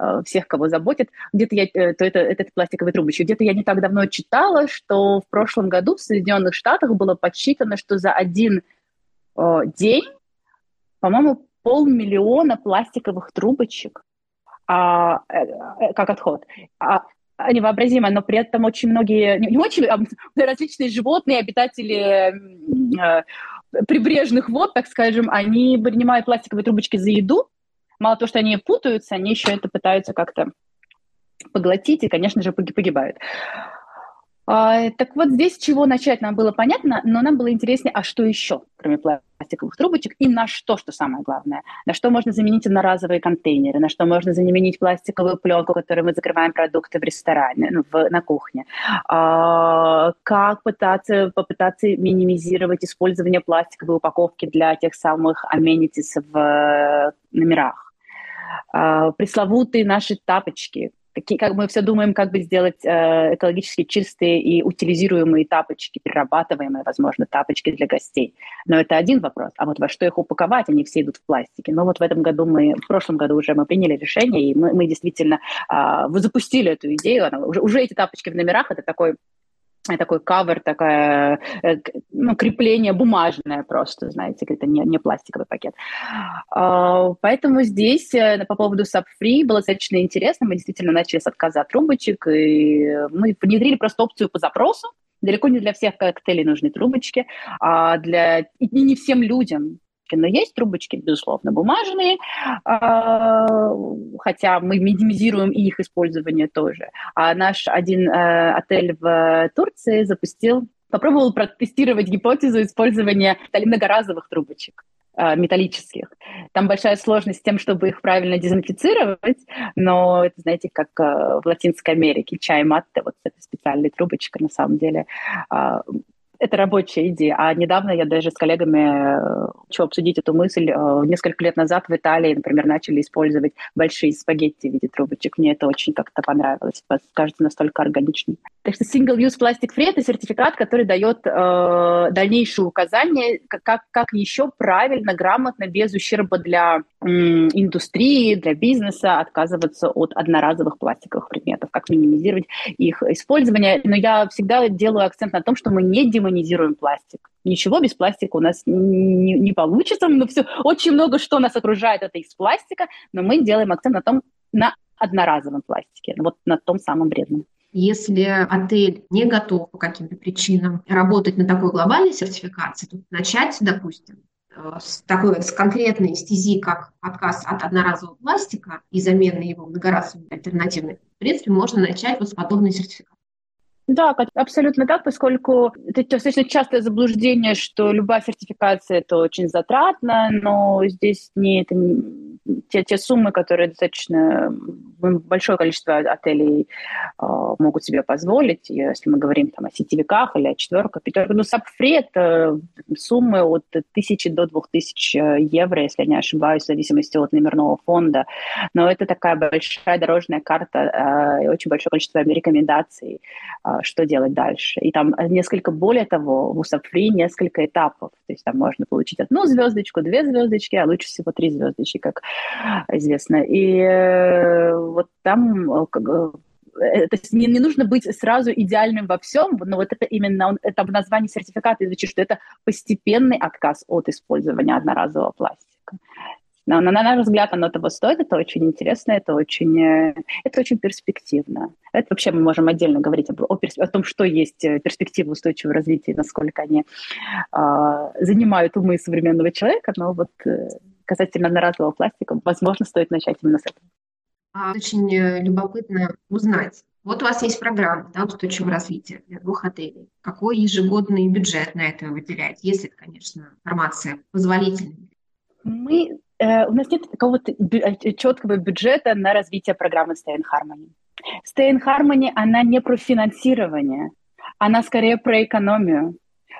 э, всех, кого заботит. Где-то я, э, то это, это пластиковые трубочки. Где-то я не так давно читала, что в прошлом году в Соединенных Штатах было подсчитано, что за один э, день, по-моему, полмиллиона пластиковых трубочек а, э, э, как отход. А невообразимо, но при этом очень многие, не очень, а различные животные, обитатели э, прибрежных вод, так скажем, они принимают пластиковые трубочки за еду. Мало того, что они путаются, они еще это пытаются как-то поглотить и, конечно же, погибают. А, так вот здесь чего начать нам было понятно, но нам было интереснее, а что еще, кроме пластиковых трубочек, и на что, что самое главное. На что можно заменить одноразовые контейнеры, на что можно заменить пластиковую пленку, которой мы закрываем продукты в ресторане, ну, в, на кухне. А, как пытаться, попытаться минимизировать использование пластиковой упаковки для тех самых amenities в номерах. А, пресловутые наши тапочки, какие, как мы все думаем, как бы сделать э, экологически чистые и утилизируемые тапочки, перерабатываемые, возможно, тапочки для гостей. Но это один вопрос. А вот во что их упаковать, они все идут в пластике. Но вот в этом году мы, в прошлом году уже мы приняли решение, и мы, мы действительно э, запустили эту идею. Она, уже, уже эти тапочки в номерах, это такой такой кавер, такое э, ну, крепление бумажное просто, знаете, это не, не пластиковый пакет. А, поэтому здесь э, по поводу Subfree было достаточно интересно. Мы действительно начали с отказа от трубочек, и мы внедрили просто опцию по запросу. Далеко не для всех коктейлей нужны трубочки, а для и не всем людям трубочки, но есть трубочки, безусловно, бумажные, а, хотя мы минимизируем и их использование тоже. А наш один э, отель в Турции запустил, попробовал протестировать гипотезу использования многоразовых трубочек э, металлических. Там большая сложность с тем, чтобы их правильно дезинфицировать, но это, знаете, как э, в Латинской Америке чай матте, вот эта специальная трубочка, на самом деле, а, это рабочая идея. А недавно я даже с коллегами хочу обсудить эту мысль. Э, несколько лет назад в Италии, например, начали использовать большие спагетти в виде трубочек. Мне это очень как-то понравилось. Кажется, настолько органичным. Так что single-use plastic free – это сертификат, который дает э, дальнейшие указания, как, как еще правильно, грамотно, без ущерба для э, индустрии, для бизнеса отказываться от одноразовых пластиковых предметов, как минимизировать их использование. Но я всегда делаю акцент на том, что мы не демонизируем пластик. Ничего без пластика у нас не, не получится. Но все, очень много что нас окружает, это из пластика, но мы делаем акцент на том, на одноразовом пластике, вот на том самом вредном. Если отель не готов по каким-то причинам работать на такой глобальной сертификации, то начать, допустим, э, с такой с конкретной стези, как отказ от одноразового пластика и замена его многоразовыми альтернативной, в принципе, можно начать вот с подобной сертификации. Да, абсолютно так, поскольку это достаточно частое заблуждение, что любая сертификация это очень затратно, но здесь не, это не, те, те суммы, которые достаточно большое количество отелей э, могут себе позволить, если мы говорим там, о сетевиках или о четверках, пятерках. Ну, сабфри – это суммы от тысячи до двух тысяч евро, если я не ошибаюсь, в зависимости от номерного фонда. Но это такая большая дорожная карта э, и очень большое количество рекомендаций, э, что делать дальше. И там несколько, более того, в сабфри несколько этапов. То есть там можно получить одну звездочку, две звездочки, а лучше всего три звездочки, как известно. И э, вот там э, э, то есть не, не нужно быть сразу идеальным во всем, но вот это именно, это в названии сертификата звучит, что это постепенный отказ от использования одноразового пластика. Но, на наш взгляд, оно того стоит, это очень интересно, это очень, это очень перспективно. Это вообще мы можем отдельно говорить об, о, о том, что есть перспективы устойчивого развития, насколько они э, занимают умы современного человека, но вот касательно одноразового пластика, возможно, стоит начать именно с этого. А, очень э, любопытно узнать. Вот у вас есть программа да, устойчивого развития для двух отелей. Какой ежегодный бюджет на это выделять, если, конечно, информация позволительная? Мы, э, у нас нет какого-то э, четкого бюджета на развитие программы Stay in Harmony. Stay in Harmony, она не про финансирование, она скорее про экономию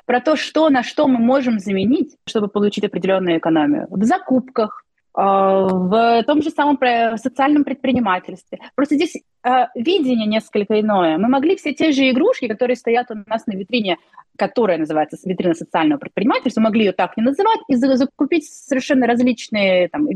про то, что на что мы можем заменить, чтобы получить определенную экономию. В закупках, в том же самом социальном предпринимательстве. Просто здесь а, видение несколько иное. Мы могли все те же игрушки, которые стоят у нас на витрине, которая называется витрина социального предпринимательства, могли ее так не называть, и закупить совершенно различные там,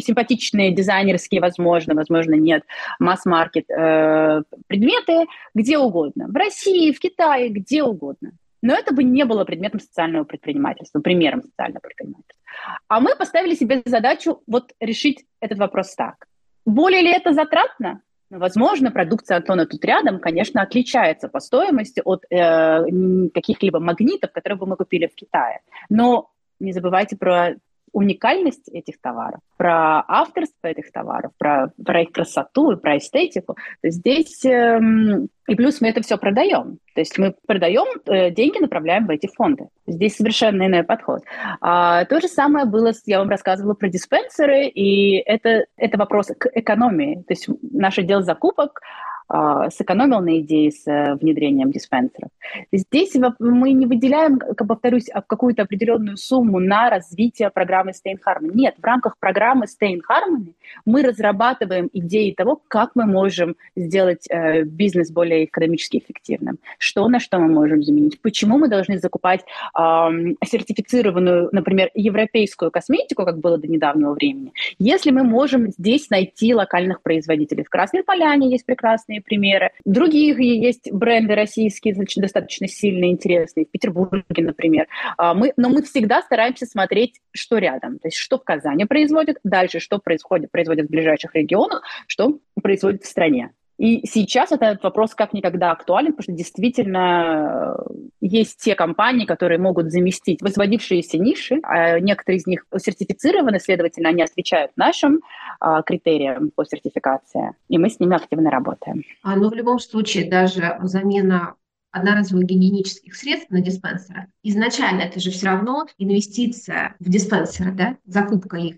симпатичные дизайнерские, возможно, возможно, нет, масс-маркет э, предметы где угодно. В России, в Китае, где угодно. Но это бы не было предметом социального предпринимательства, примером социального предпринимательства. А мы поставили себе задачу вот решить этот вопрос так. Более ли это затратно? Ну, возможно, продукция Антона тут рядом, конечно, отличается по стоимости от э, каких-либо магнитов, которые бы мы купили в Китае. Но не забывайте про уникальность этих товаров, про авторство этих товаров, про, про их красоту и про эстетику, то здесь эм, и плюс мы это все продаем. То есть мы продаем, э, деньги направляем в эти фонды. Здесь совершенно иной подход. А, то же самое было, я вам рассказывала про диспенсеры, и это, это вопрос к экономии. То есть наше дело закупок сэкономил на идее с э, внедрением диспенсеров. Здесь мы не выделяем, повторюсь, какую-то определенную сумму на развитие программы Stay Harmony. Нет, в рамках программы Stay Harmony мы разрабатываем идеи того, как мы можем сделать э, бизнес более экономически эффективным, что на что мы можем заменить, почему мы должны закупать э, сертифицированную, например, европейскую косметику, как было до недавнего времени, если мы можем здесь найти локальных производителей. В Красной Поляне есть прекрасные прекрасные примеры. Другие есть бренды российские, достаточно сильные, интересные. В Петербурге, например. А, мы, но мы всегда стараемся смотреть, что рядом. То есть, что в Казани производят, дальше, что происходит, производят в ближайших регионах, что происходит в стране. И сейчас этот вопрос как никогда актуален, потому что действительно э, есть те компании, которые могут заместить возводившиеся ниши, а некоторые из них сертифицированы, следовательно, они отвечают нашим а, критериям по сертификации, и мы с ними активно работаем. А, но в любом случае даже замена одноразовых гигиенических средств на диспенсеры, изначально это же все равно инвестиция в диспенсеры, да, закупка их.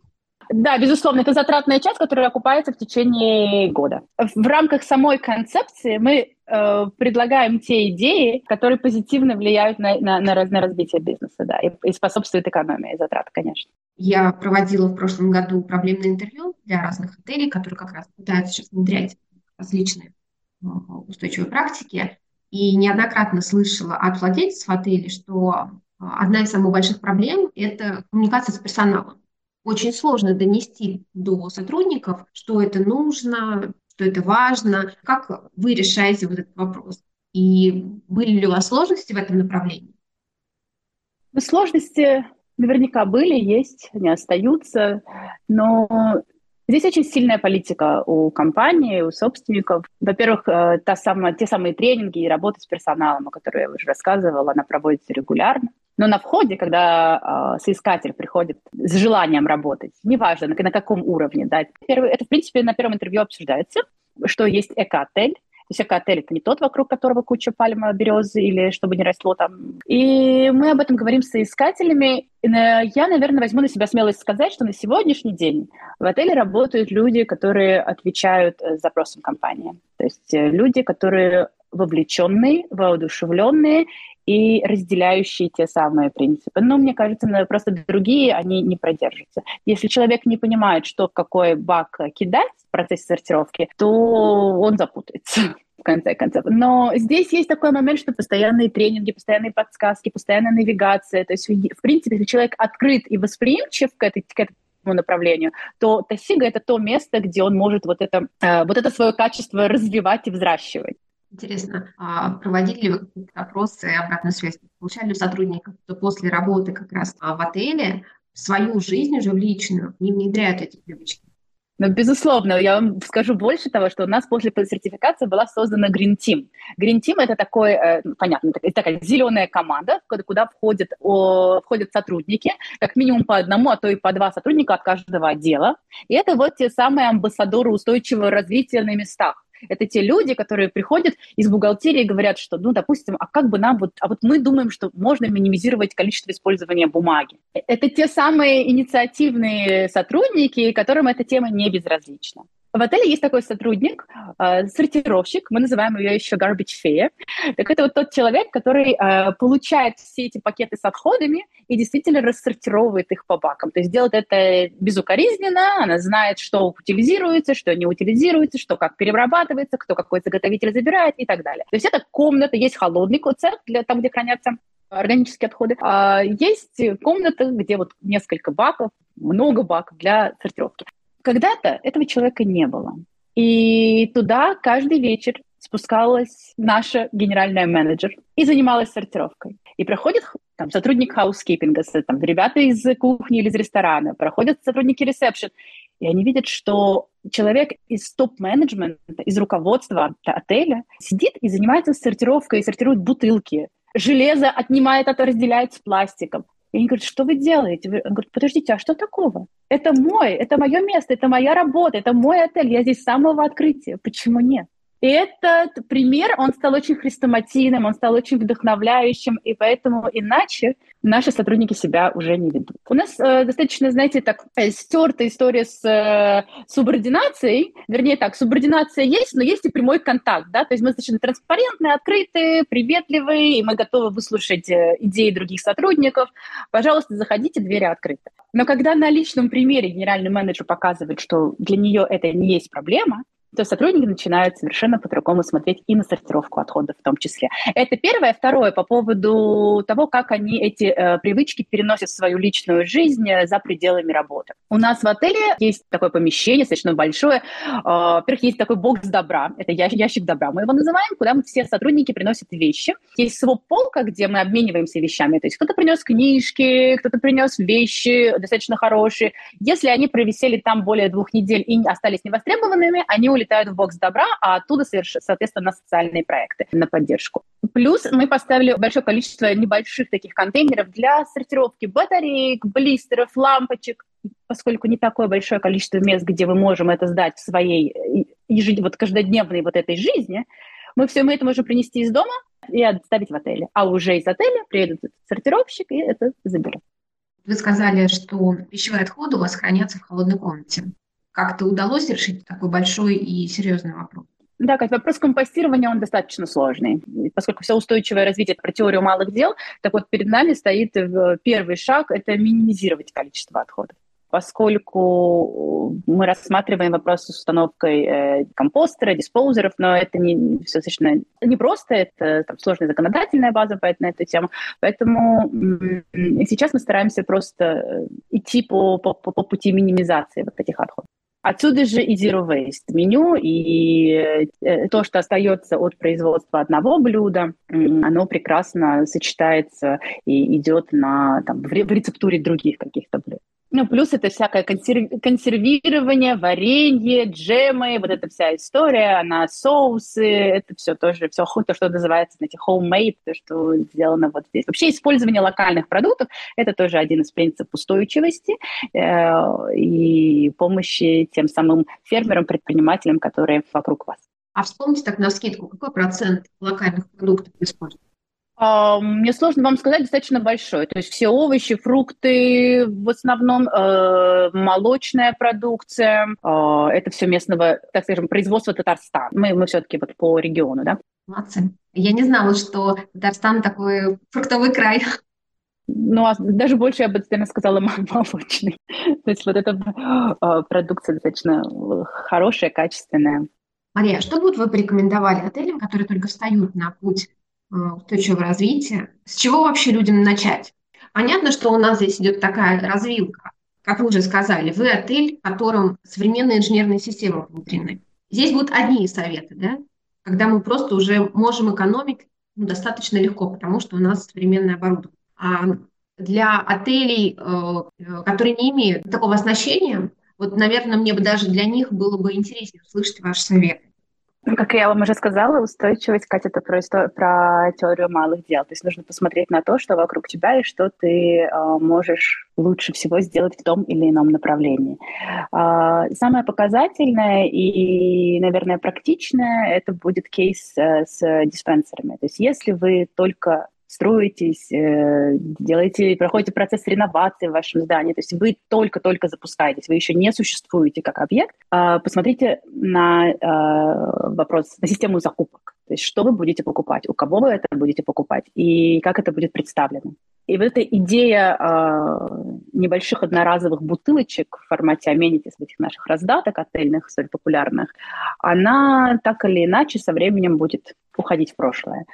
Да, безусловно, это затратная часть, которая окупается в течение года. В рамках самой концепции мы э, предлагаем те идеи, которые позитивно влияют на, на, на, на развитие бизнеса, да, и, и способствуют экономии затрат, конечно. Я проводила в прошлом году проблемное интервью для разных отелей, которые как раз пытаются сейчас внедрять различные э, устойчивые практики, и неоднократно слышала от владельцев отелей, что э, одна из самых больших проблем – это коммуникация с персоналом очень сложно донести до сотрудников, что это нужно, что это важно. Как вы решаете вот этот вопрос? И были ли у вас сложности в этом направлении? Ну, сложности наверняка были, есть, они остаются, но Здесь очень сильная политика у компании, у собственников. Во-первых, э, та самая, те самые тренинги и работа с персоналом, о которой я уже рассказывала, она проводится регулярно. Но на входе, когда э, соискатель приходит с желанием работать, неважно на, на каком уровне, да, первый, это, в принципе, на первом интервью обсуждается, что есть эко-отель, то есть эко-отель — это не тот, вокруг которого куча пальма, березы или чтобы не росло там. И мы об этом говорим с соискателями. Я, наверное, возьму на себя смелость сказать, что на сегодняшний день в отеле работают люди, которые отвечают э, запросам компании. То есть э, люди, которые вовлеченные, воодушевленные и разделяющие те самые принципы. Но мне кажется, просто другие, они не продержатся. Если человек не понимает, что в какой бак кидать в процессе сортировки, то он запутается в конце концов. Но здесь есть такой момент, что постоянные тренинги, постоянные подсказки, постоянная навигация. То есть, в принципе, если человек открыт и восприимчив к, этой, к этому направлению, то Тасига — это то место, где он может вот это, э, вот это свое качество развивать и взращивать. Интересно, а проводили ли вы какие-то опросы и обратную связь? Получали ли сотрудников, что после работы как раз а, в отеле свою жизнь уже в личную не внедряют эти привычки? Ну, безусловно, я вам скажу больше того, что у нас после сертификации была создана Green Team. Green Team — это такой, э, понятно, такая, зеленая команда, куда входят, о, входят сотрудники, как минимум по одному, а то и по два сотрудника от каждого отдела. И это вот те самые амбассадоры устойчивого развития на местах. Это те люди, которые приходят из бухгалтерии и говорят, что, ну, допустим, а как бы нам вот, а вот мы думаем, что можно минимизировать количество использования бумаги. Это те самые инициативные сотрудники, которым эта тема не безразлична. В отеле есть такой сотрудник, э, сортировщик, мы называем ее еще garbage fee. Так это вот тот человек, который э, получает все эти пакеты с отходами и действительно рассортировывает их по бакам. То есть делает это безукоризненно, она знает, что утилизируется, что не утилизируется, что как перерабатывается, кто какой заготовитель забирает и так далее. То есть это комната, есть холодный цех для там, где хранятся органические отходы. А есть комната, где вот несколько баков, много баков для сортировки. Когда-то этого человека не было. И туда каждый вечер спускалась наша генеральная менеджер и занималась сортировкой. И проходит там, сотрудник хаускипинга, там, ребята из кухни или из ресторана, проходят сотрудники ресепшн, и они видят, что человек из топ-менеджмента, из руководства отеля сидит и занимается сортировкой, сортирует бутылки. Железо отнимает это, разделяет с пластиком. И они говорят, что вы делаете? Он говорит, подождите, а что такого? Это мой, это мое место, это моя работа, это мой отель, я здесь с самого открытия. Почему нет? И этот пример, он стал очень хрестоматийным, он стал очень вдохновляющим, и поэтому иначе наши сотрудники себя уже не ведут. У нас э, достаточно, знаете, так э, стертая история с э, субординацией, вернее так, субординация есть, но есть и прямой контакт, да, то есть мы достаточно транспарентные, открытые, приветливые, и мы готовы выслушать э, идеи других сотрудников. Пожалуйста, заходите, двери открыты. Но когда на личном примере генеральный менеджер показывает, что для нее это не есть проблема, то сотрудники начинают совершенно по-другому смотреть и на сортировку отходов в том числе. Это первое. Второе, по поводу того, как они эти э, привычки переносят в свою личную жизнь э, за пределами работы. У нас в отеле есть такое помещение, достаточно большое. Э, во-первых, есть такой бокс добра, это ящик добра, мы его называем, куда все сотрудники приносят вещи. Есть своп полка, где мы обмениваемся вещами. То есть кто-то принес книжки, кто-то принес вещи достаточно хорошие. Если они провисели там более двух недель и остались невостребованными, они улетают в бокс добра, а оттуда, соответственно, на социальные проекты, на поддержку. Плюс мы поставили большое количество небольших таких контейнеров для сортировки батареек, блистеров, лампочек, поскольку не такое большое количество мест, где мы можем это сдать в своей ежедневной, вот каждодневной вот этой жизни, мы все мы это можем принести из дома и отставить в отеле. А уже из отеля приедет сортировщик и это заберет. Вы сказали, что пищевые отходы у вас хранятся в холодной комнате. Как-то удалось решить такой большой и серьезный вопрос? Да, Кать, вопрос компостирования, он достаточно сложный. Поскольку все устойчивое развитие – про теорию малых дел, так вот перед нами стоит э, первый шаг – это минимизировать количество отходов. Поскольку мы рассматриваем вопрос с установкой э, компостера, диспоузеров, но это не все достаточно непросто, это там, сложная законодательная база на эту тему. Поэтому сейчас мы стараемся просто э, идти по, по, по пути минимизации вот этих отходов. Отсюда же и zero waste меню, и э, то, что остается от производства одного блюда, оно прекрасно сочетается и идет на, там, в рецептуре других каких-то блюд. Ну, плюс это всякое консерв... консервирование, варенье, джемы, вот эта вся история, она соусы, это все тоже, все то, что называется, знаете, homemade, то, что сделано вот здесь. Вообще использование локальных продуктов – это тоже один из принципов устойчивости э, и помощи тем самым фермерам, предпринимателям, которые вокруг вас. А вспомните так на скидку, какой процент локальных продуктов используют? А, мне сложно вам сказать, достаточно большой. То есть все овощи, фрукты, в основном э, молочная продукция, э, это все местного, так скажем, производства Татарстана. Мы, мы все-таки вот по региону, да? Молодцы. Я не знала, что Татарстан такой фруктовый край. Ну, а даже больше я бы, наверное, сказала молочный. То есть вот эта э, продукция достаточно хорошая, качественная. Мария, что бы вы порекомендовали отелям, которые только встают на путь Э, устойчивого развития. С чего вообще людям начать? Понятно, что у нас здесь идет такая развилка. Как вы уже сказали, вы отель, в котором современные инженерные системы внутрены. Здесь будут одни советы, да? когда мы просто уже можем экономить ну, достаточно легко, потому что у нас современное оборудование. А для отелей, э, которые не имеют такого оснащения, вот, наверное, мне бы даже для них было бы интереснее услышать ваши советы. Ну, как я вам уже сказала, устойчивость, Катя, это про, про теорию малых дел. То есть нужно посмотреть на то, что вокруг тебя и что ты э, можешь лучше всего сделать в том или ином направлении. Э, самое показательное и, наверное, практичное это будет кейс э, с диспенсерами. То есть если вы только строитесь, э, делаете, проходите процесс реновации в вашем здании, то есть вы только-только запускаетесь, вы еще не существуете как объект, а, посмотрите на а, вопрос, на систему закупок. То есть что вы будете покупать, у кого вы это будете покупать и как это будет представлено. И вот эта идея э, небольших одноразовых бутылочек в формате амenities, этих наших раздаток отельных, столь популярных, она так или иначе со временем будет уходить в прошлое.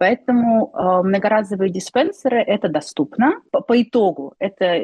Поэтому э, многоразовые диспенсеры это доступно. По, по итогу это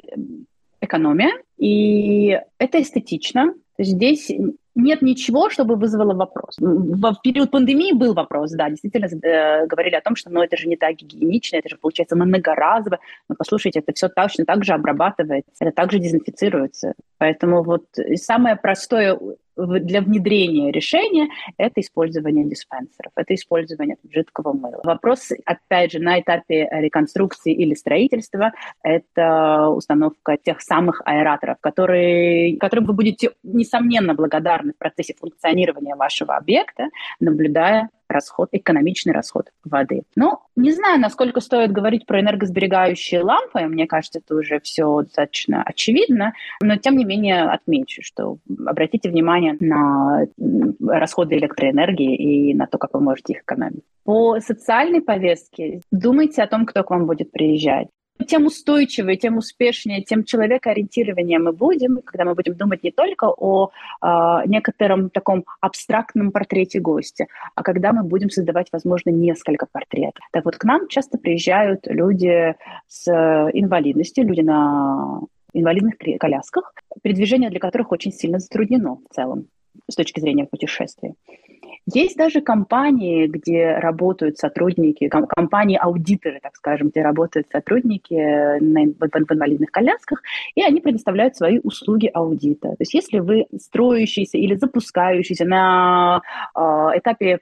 экономия и это эстетично. Здесь нет ничего, чтобы вызвало вопрос. В период пандемии был вопрос, да, действительно э, говорили о том, что ну, это же не так гигиенично, это же получается многоразово. Но послушайте, это все точно так же обрабатывается, это также дезинфицируется. Поэтому вот самое простое для внедрения решения – это использование диспенсеров, это использование жидкого мыла. Вопрос, опять же, на этапе реконструкции или строительства – это установка тех самых аэраторов, которые, которым вы будете, несомненно, благодарны в процессе функционирования вашего объекта, наблюдая расход, экономичный расход воды. Ну, не знаю, насколько стоит говорить про энергосберегающие лампы, мне кажется, это уже все достаточно очевидно, но тем не менее отмечу, что обратите внимание на расходы электроэнергии и на то, как вы можете их экономить. По социальной повестке думайте о том, кто к вам будет приезжать тем устойчивее, тем успешнее, тем человекоориентированнее мы будем, когда мы будем думать не только о э, некотором таком абстрактном портрете гостя, а когда мы будем создавать, возможно, несколько портретов. Так вот, к нам часто приезжают люди с инвалидностью, люди на инвалидных колясках, передвижение для которых очень сильно затруднено в целом с точки зрения путешествия. Есть даже компании, где работают сотрудники, компании-аудиторы, так скажем, где работают сотрудники на, в, в инвалидных колясках, и они предоставляют свои услуги аудита. То есть если вы строящийся или запускающийся на э, этапе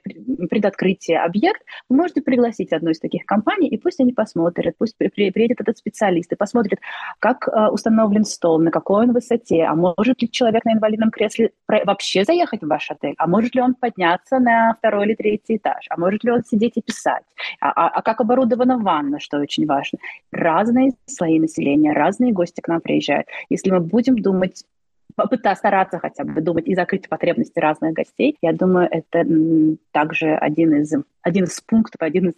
предоткрытия объект, вы можете пригласить одну из таких компаний, и пусть они посмотрят, пусть при, при, приедет этот специалист и посмотрит, как э, установлен стол, на какой он высоте, а может ли человек на инвалидном кресле вообще заехать в ваш отель, а может ли он подняться подняться на второй или третий этаж? А может ли он сидеть и писать? А, а, а как оборудована ванна, что очень важно? Разные слои населения, разные гости к нам приезжают. Если мы будем думать попытаться стараться хотя бы думать и закрыть потребности разных гостей, я думаю, это также один из, один из пунктов, один из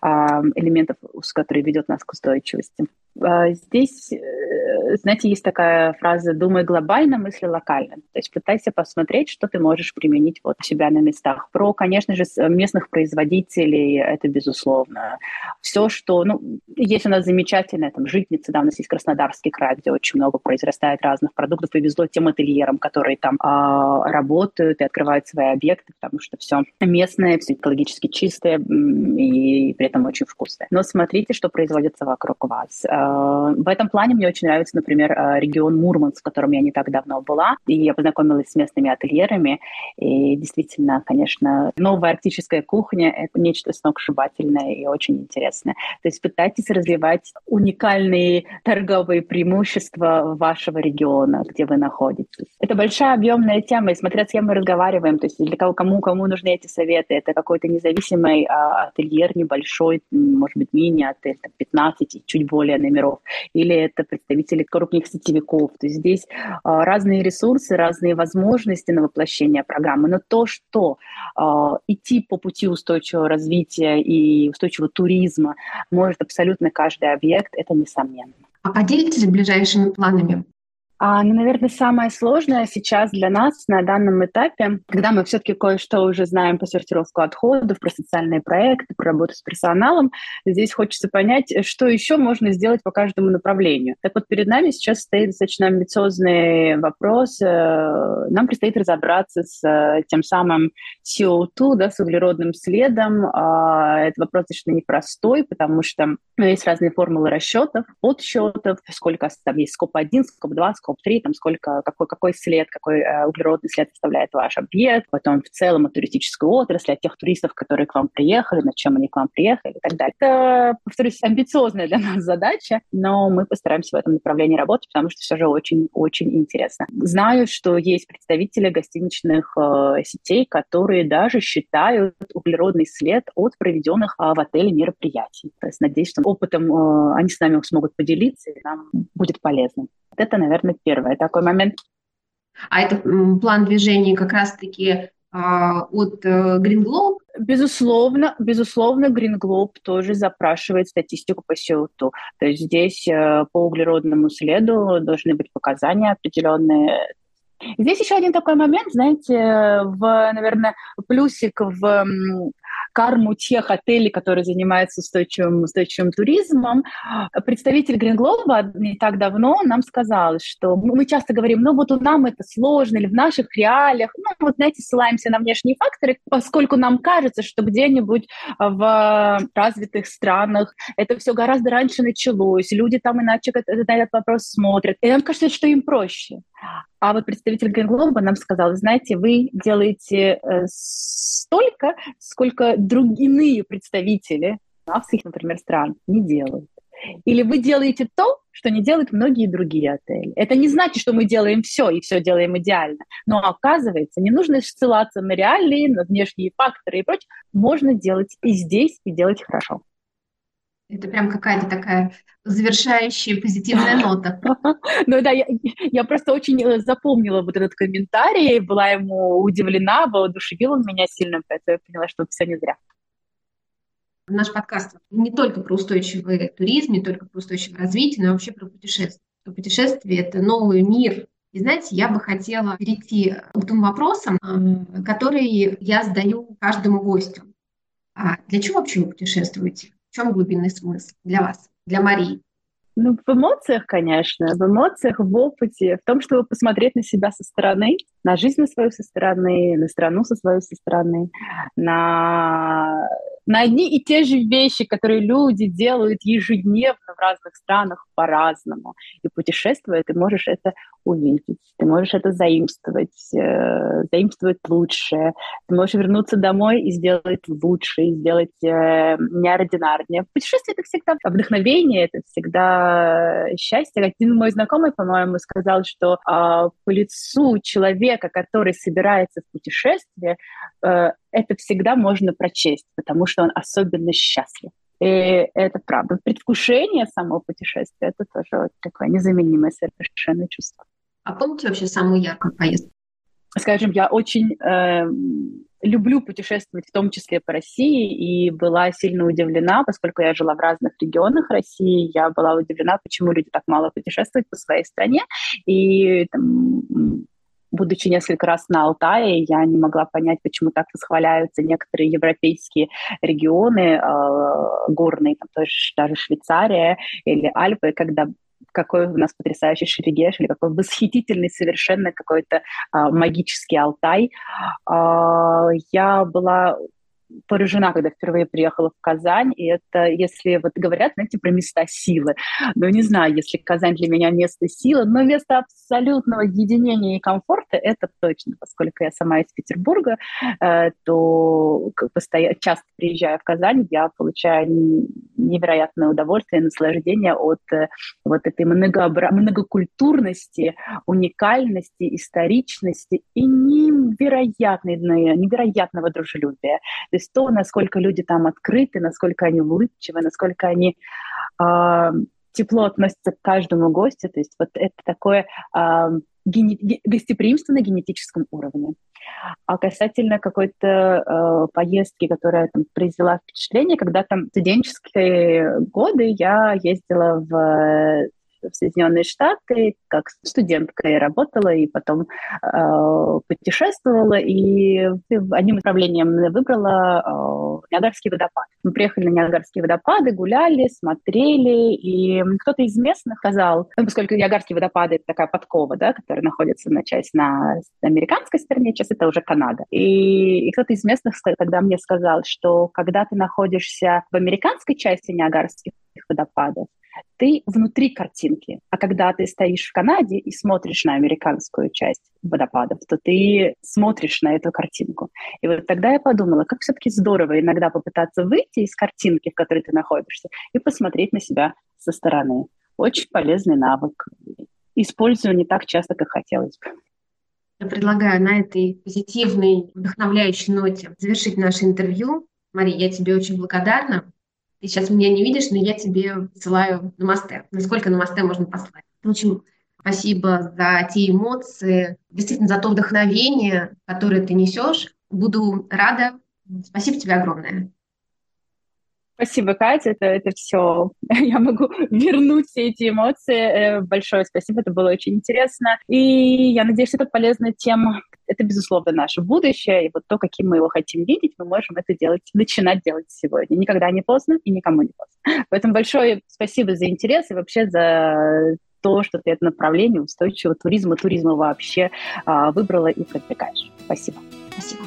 а, элементов, который ведет нас к устойчивости. А, здесь, э, знаете, есть такая фраза «думай глобально, мысли локально». То есть пытайся посмотреть, что ты можешь применить вот у себя на местах. Про, конечно же, местных производителей это безусловно. Все, что... Ну, есть у нас замечательная там житница, да, у нас есть Краснодарский край, где очень много произрастает разных продуктов. Повезло тем ательерам, которые там а, работают и открывают свои объекты, потому что все местное, все экологически чистое и при этом очень вкусное. Но смотрите, что производится вокруг вас а, в этом плане мне очень нравится, например, э, регион Мурманск, в котором я не так давно была, и я познакомилась с местными ательерами, и действительно, конечно, новая арктическая кухня — это нечто сногсшибательное и очень интересное. То есть пытайтесь развивать уникальные торговые преимущества вашего региона, где вы находитесь. Это большая объемная тема, и смотря с кем мы разговариваем, то есть для кого, кому, кому нужны эти советы, это какой-то независимый а, ательер небольшой, может быть, мини-отель, там, 15 и чуть более номеров, или это представители крупных сетевиков. То есть здесь а, разные ресурсы, разные возможности на воплощение программы. Но то, что а, идти по пути устойчивого развития и устойчивого туризма может абсолютно каждый объект, это несомненно. А поделитесь ближайшими планами а, ну, наверное, самое сложное сейчас для нас на данном этапе, когда мы все-таки кое-что уже знаем по сортировку отходов, про социальные проекты, про работу с персоналом, здесь хочется понять, что еще можно сделать по каждому направлению. Так вот, перед нами сейчас стоит достаточно амбициозный вопрос. Э, нам предстоит разобраться с э, тем самым CO2, да, с углеродным следом. А, это вопрос достаточно непростой, потому что ну, есть разные формулы расчетов, подсчетов, сколько там есть скоп-1, скоп-2, скоп скоп-3, там сколько, какой, какой след, какой э, углеродный след оставляет ваш объект, потом в целом от туристической отрасли, от тех туристов, которые к вам приехали, на чем они к вам приехали и так далее. Это, повторюсь, амбициозная для нас задача, но мы постараемся в этом направлении работать, потому что все же очень-очень интересно. Знаю, что есть представители гостиничных э, сетей, которые даже считают углеродный след от проведенных э, в отеле мероприятий. То есть надеюсь, что опытом э, они с нами смогут поделиться, и нам будет полезно. Это, наверное, первый такой момент. А это план движения как раз-таки а, от э, Green Globe? Безусловно, безусловно, Green Globe тоже запрашивает статистику по CO2. То есть здесь э, по углеродному следу должны быть показания определенные. Здесь еще один такой момент, знаете, в, наверное, плюсик в карму тех отелей, которые занимаются устойчивым, устойчивым туризмом. Представитель Green Globe не так давно нам сказал, что мы часто говорим, ну вот у нам это сложно, или в наших реалиях, ну вот, знаете, ссылаемся на внешние факторы, поскольку нам кажется, что где-нибудь в развитых странах это все гораздо раньше началось, люди там иначе на этот вопрос смотрят. И нам кажется, что им проще. А вот представитель Гринглоба нам сказал, знаете, вы делаете э, столько, сколько другие представители австрийских, например, стран не делают. Или вы делаете то, что не делают многие другие отели. Это не значит, что мы делаем все и все делаем идеально. Но оказывается, не нужно ссылаться на реалии, на внешние факторы и прочее. Можно делать и здесь, и делать хорошо. Это прям какая-то такая завершающая позитивная нота. Ну да, я, я просто очень э, запомнила вот этот комментарий, была ему удивлена, воодушевил он меня сильно, поэтому я поняла, что все не зря. Наш подкаст не только про устойчивый туризм, не только про устойчивое развитие, но вообще про путешествия. Путешествие – это новый мир. И знаете, я бы хотела перейти к тем вопросам, э, которые я задаю каждому гостю. А для чего вообще вы путешествуете? В чем глубинный смысл для вас, для Марии? Ну, в эмоциях, конечно, в эмоциях, в опыте, в том, чтобы посмотреть на себя со стороны, на жизнь на свою со стороны, на страну со своей со стороны, на на одни и те же вещи, которые люди делают ежедневно в разных странах по-разному. И путешествуя, ты можешь это увидеть, ты можешь это заимствовать, э, заимствовать лучшее. Ты можешь вернуться домой и сделать лучше, и сделать э, неординарнее. Путешествие — это всегда вдохновение, это всегда счастье. Один мой знакомый, по-моему, сказал, что э, по лицу человека, который собирается в путешествие, э, это всегда можно прочесть, потому что он особенно счастлив. И это правда. Предвкушение самого путешествия – это тоже такое незаменимое совершенно чувство. А помните вообще самую яркую поездку? Скажем, я очень э, люблю путешествовать, в том числе по России, и была сильно удивлена, поскольку я жила в разных регионах России, я была удивлена, почему люди так мало путешествуют по своей стране. И там, будучи несколько раз на Алтае, я не могла понять, почему так восхваляются некоторые европейские регионы, э, горные, там тоже даже Швейцария или Альпы, когда какой у нас потрясающий Шерегеш, или какой восхитительный совершенно какой-то э, магический Алтай. Э, я была поражена, когда впервые приехала в Казань, и это, если вот говорят, знаете, про места силы, ну, не знаю, если Казань для меня место силы, но место абсолютного единения и комфорта, это точно, поскольку я сама из Петербурга, э, то постоянно, часто приезжая в Казань, я получаю невероятное удовольствие и наслаждение от э, вот этой многообра... многокультурности, уникальности, историчности и невероятной, невероятного дружелюбия. То есть то, насколько люди там открыты, насколько они улыбчивы, насколько они э, тепло относятся к каждому гостю. То есть вот это такое э, гене- гостеприимство на генетическом уровне. А касательно какой-то э, поездки, которая там, произвела впечатление, когда там студенческие годы я ездила в в Соединенные Штаты, как студентка и работала, и потом э, путешествовала, и одним направлением выбрала Ниагарский водопад. Мы приехали на Ниагарские водопады, гуляли, смотрели, и кто-то из местных сказал, ну, поскольку Ниагарские водопады — это такая подкова, да, которая находится на часть на американской стороне, сейчас это уже Канада. И, и кто-то из местных тогда мне сказал, что когда ты находишься в американской части Ниагарских водопадов, ты внутри картинки. А когда ты стоишь в Канаде и смотришь на американскую часть водопадов, то ты смотришь на эту картинку. И вот тогда я подумала, как все-таки здорово иногда попытаться выйти из картинки, в которой ты находишься, и посмотреть на себя со стороны. Очень полезный навык. Использую не так часто, как хотелось бы. Я предлагаю на этой позитивной, вдохновляющей ноте завершить наше интервью. Мария, я тебе очень благодарна. Ты сейчас меня не видишь, но я тебе посылаю намасте. Насколько намасте можно послать? В общем, спасибо за те эмоции, действительно за то вдохновение, которое ты несешь. Буду рада. Спасибо тебе огромное. Спасибо, Катя, это, это все. Я могу вернуть все эти эмоции. Э, большое спасибо, это было очень интересно. И я надеюсь, что это полезная тема. Это, безусловно, наше будущее. И вот то, каким мы его хотим видеть, мы можем это делать, начинать делать сегодня. Никогда не поздно и никому не поздно. Поэтому большое спасибо за интерес и вообще за то, что ты это направление устойчивого туризма, туризма вообще а, выбрала и продвигаешь. Спасибо. Спасибо.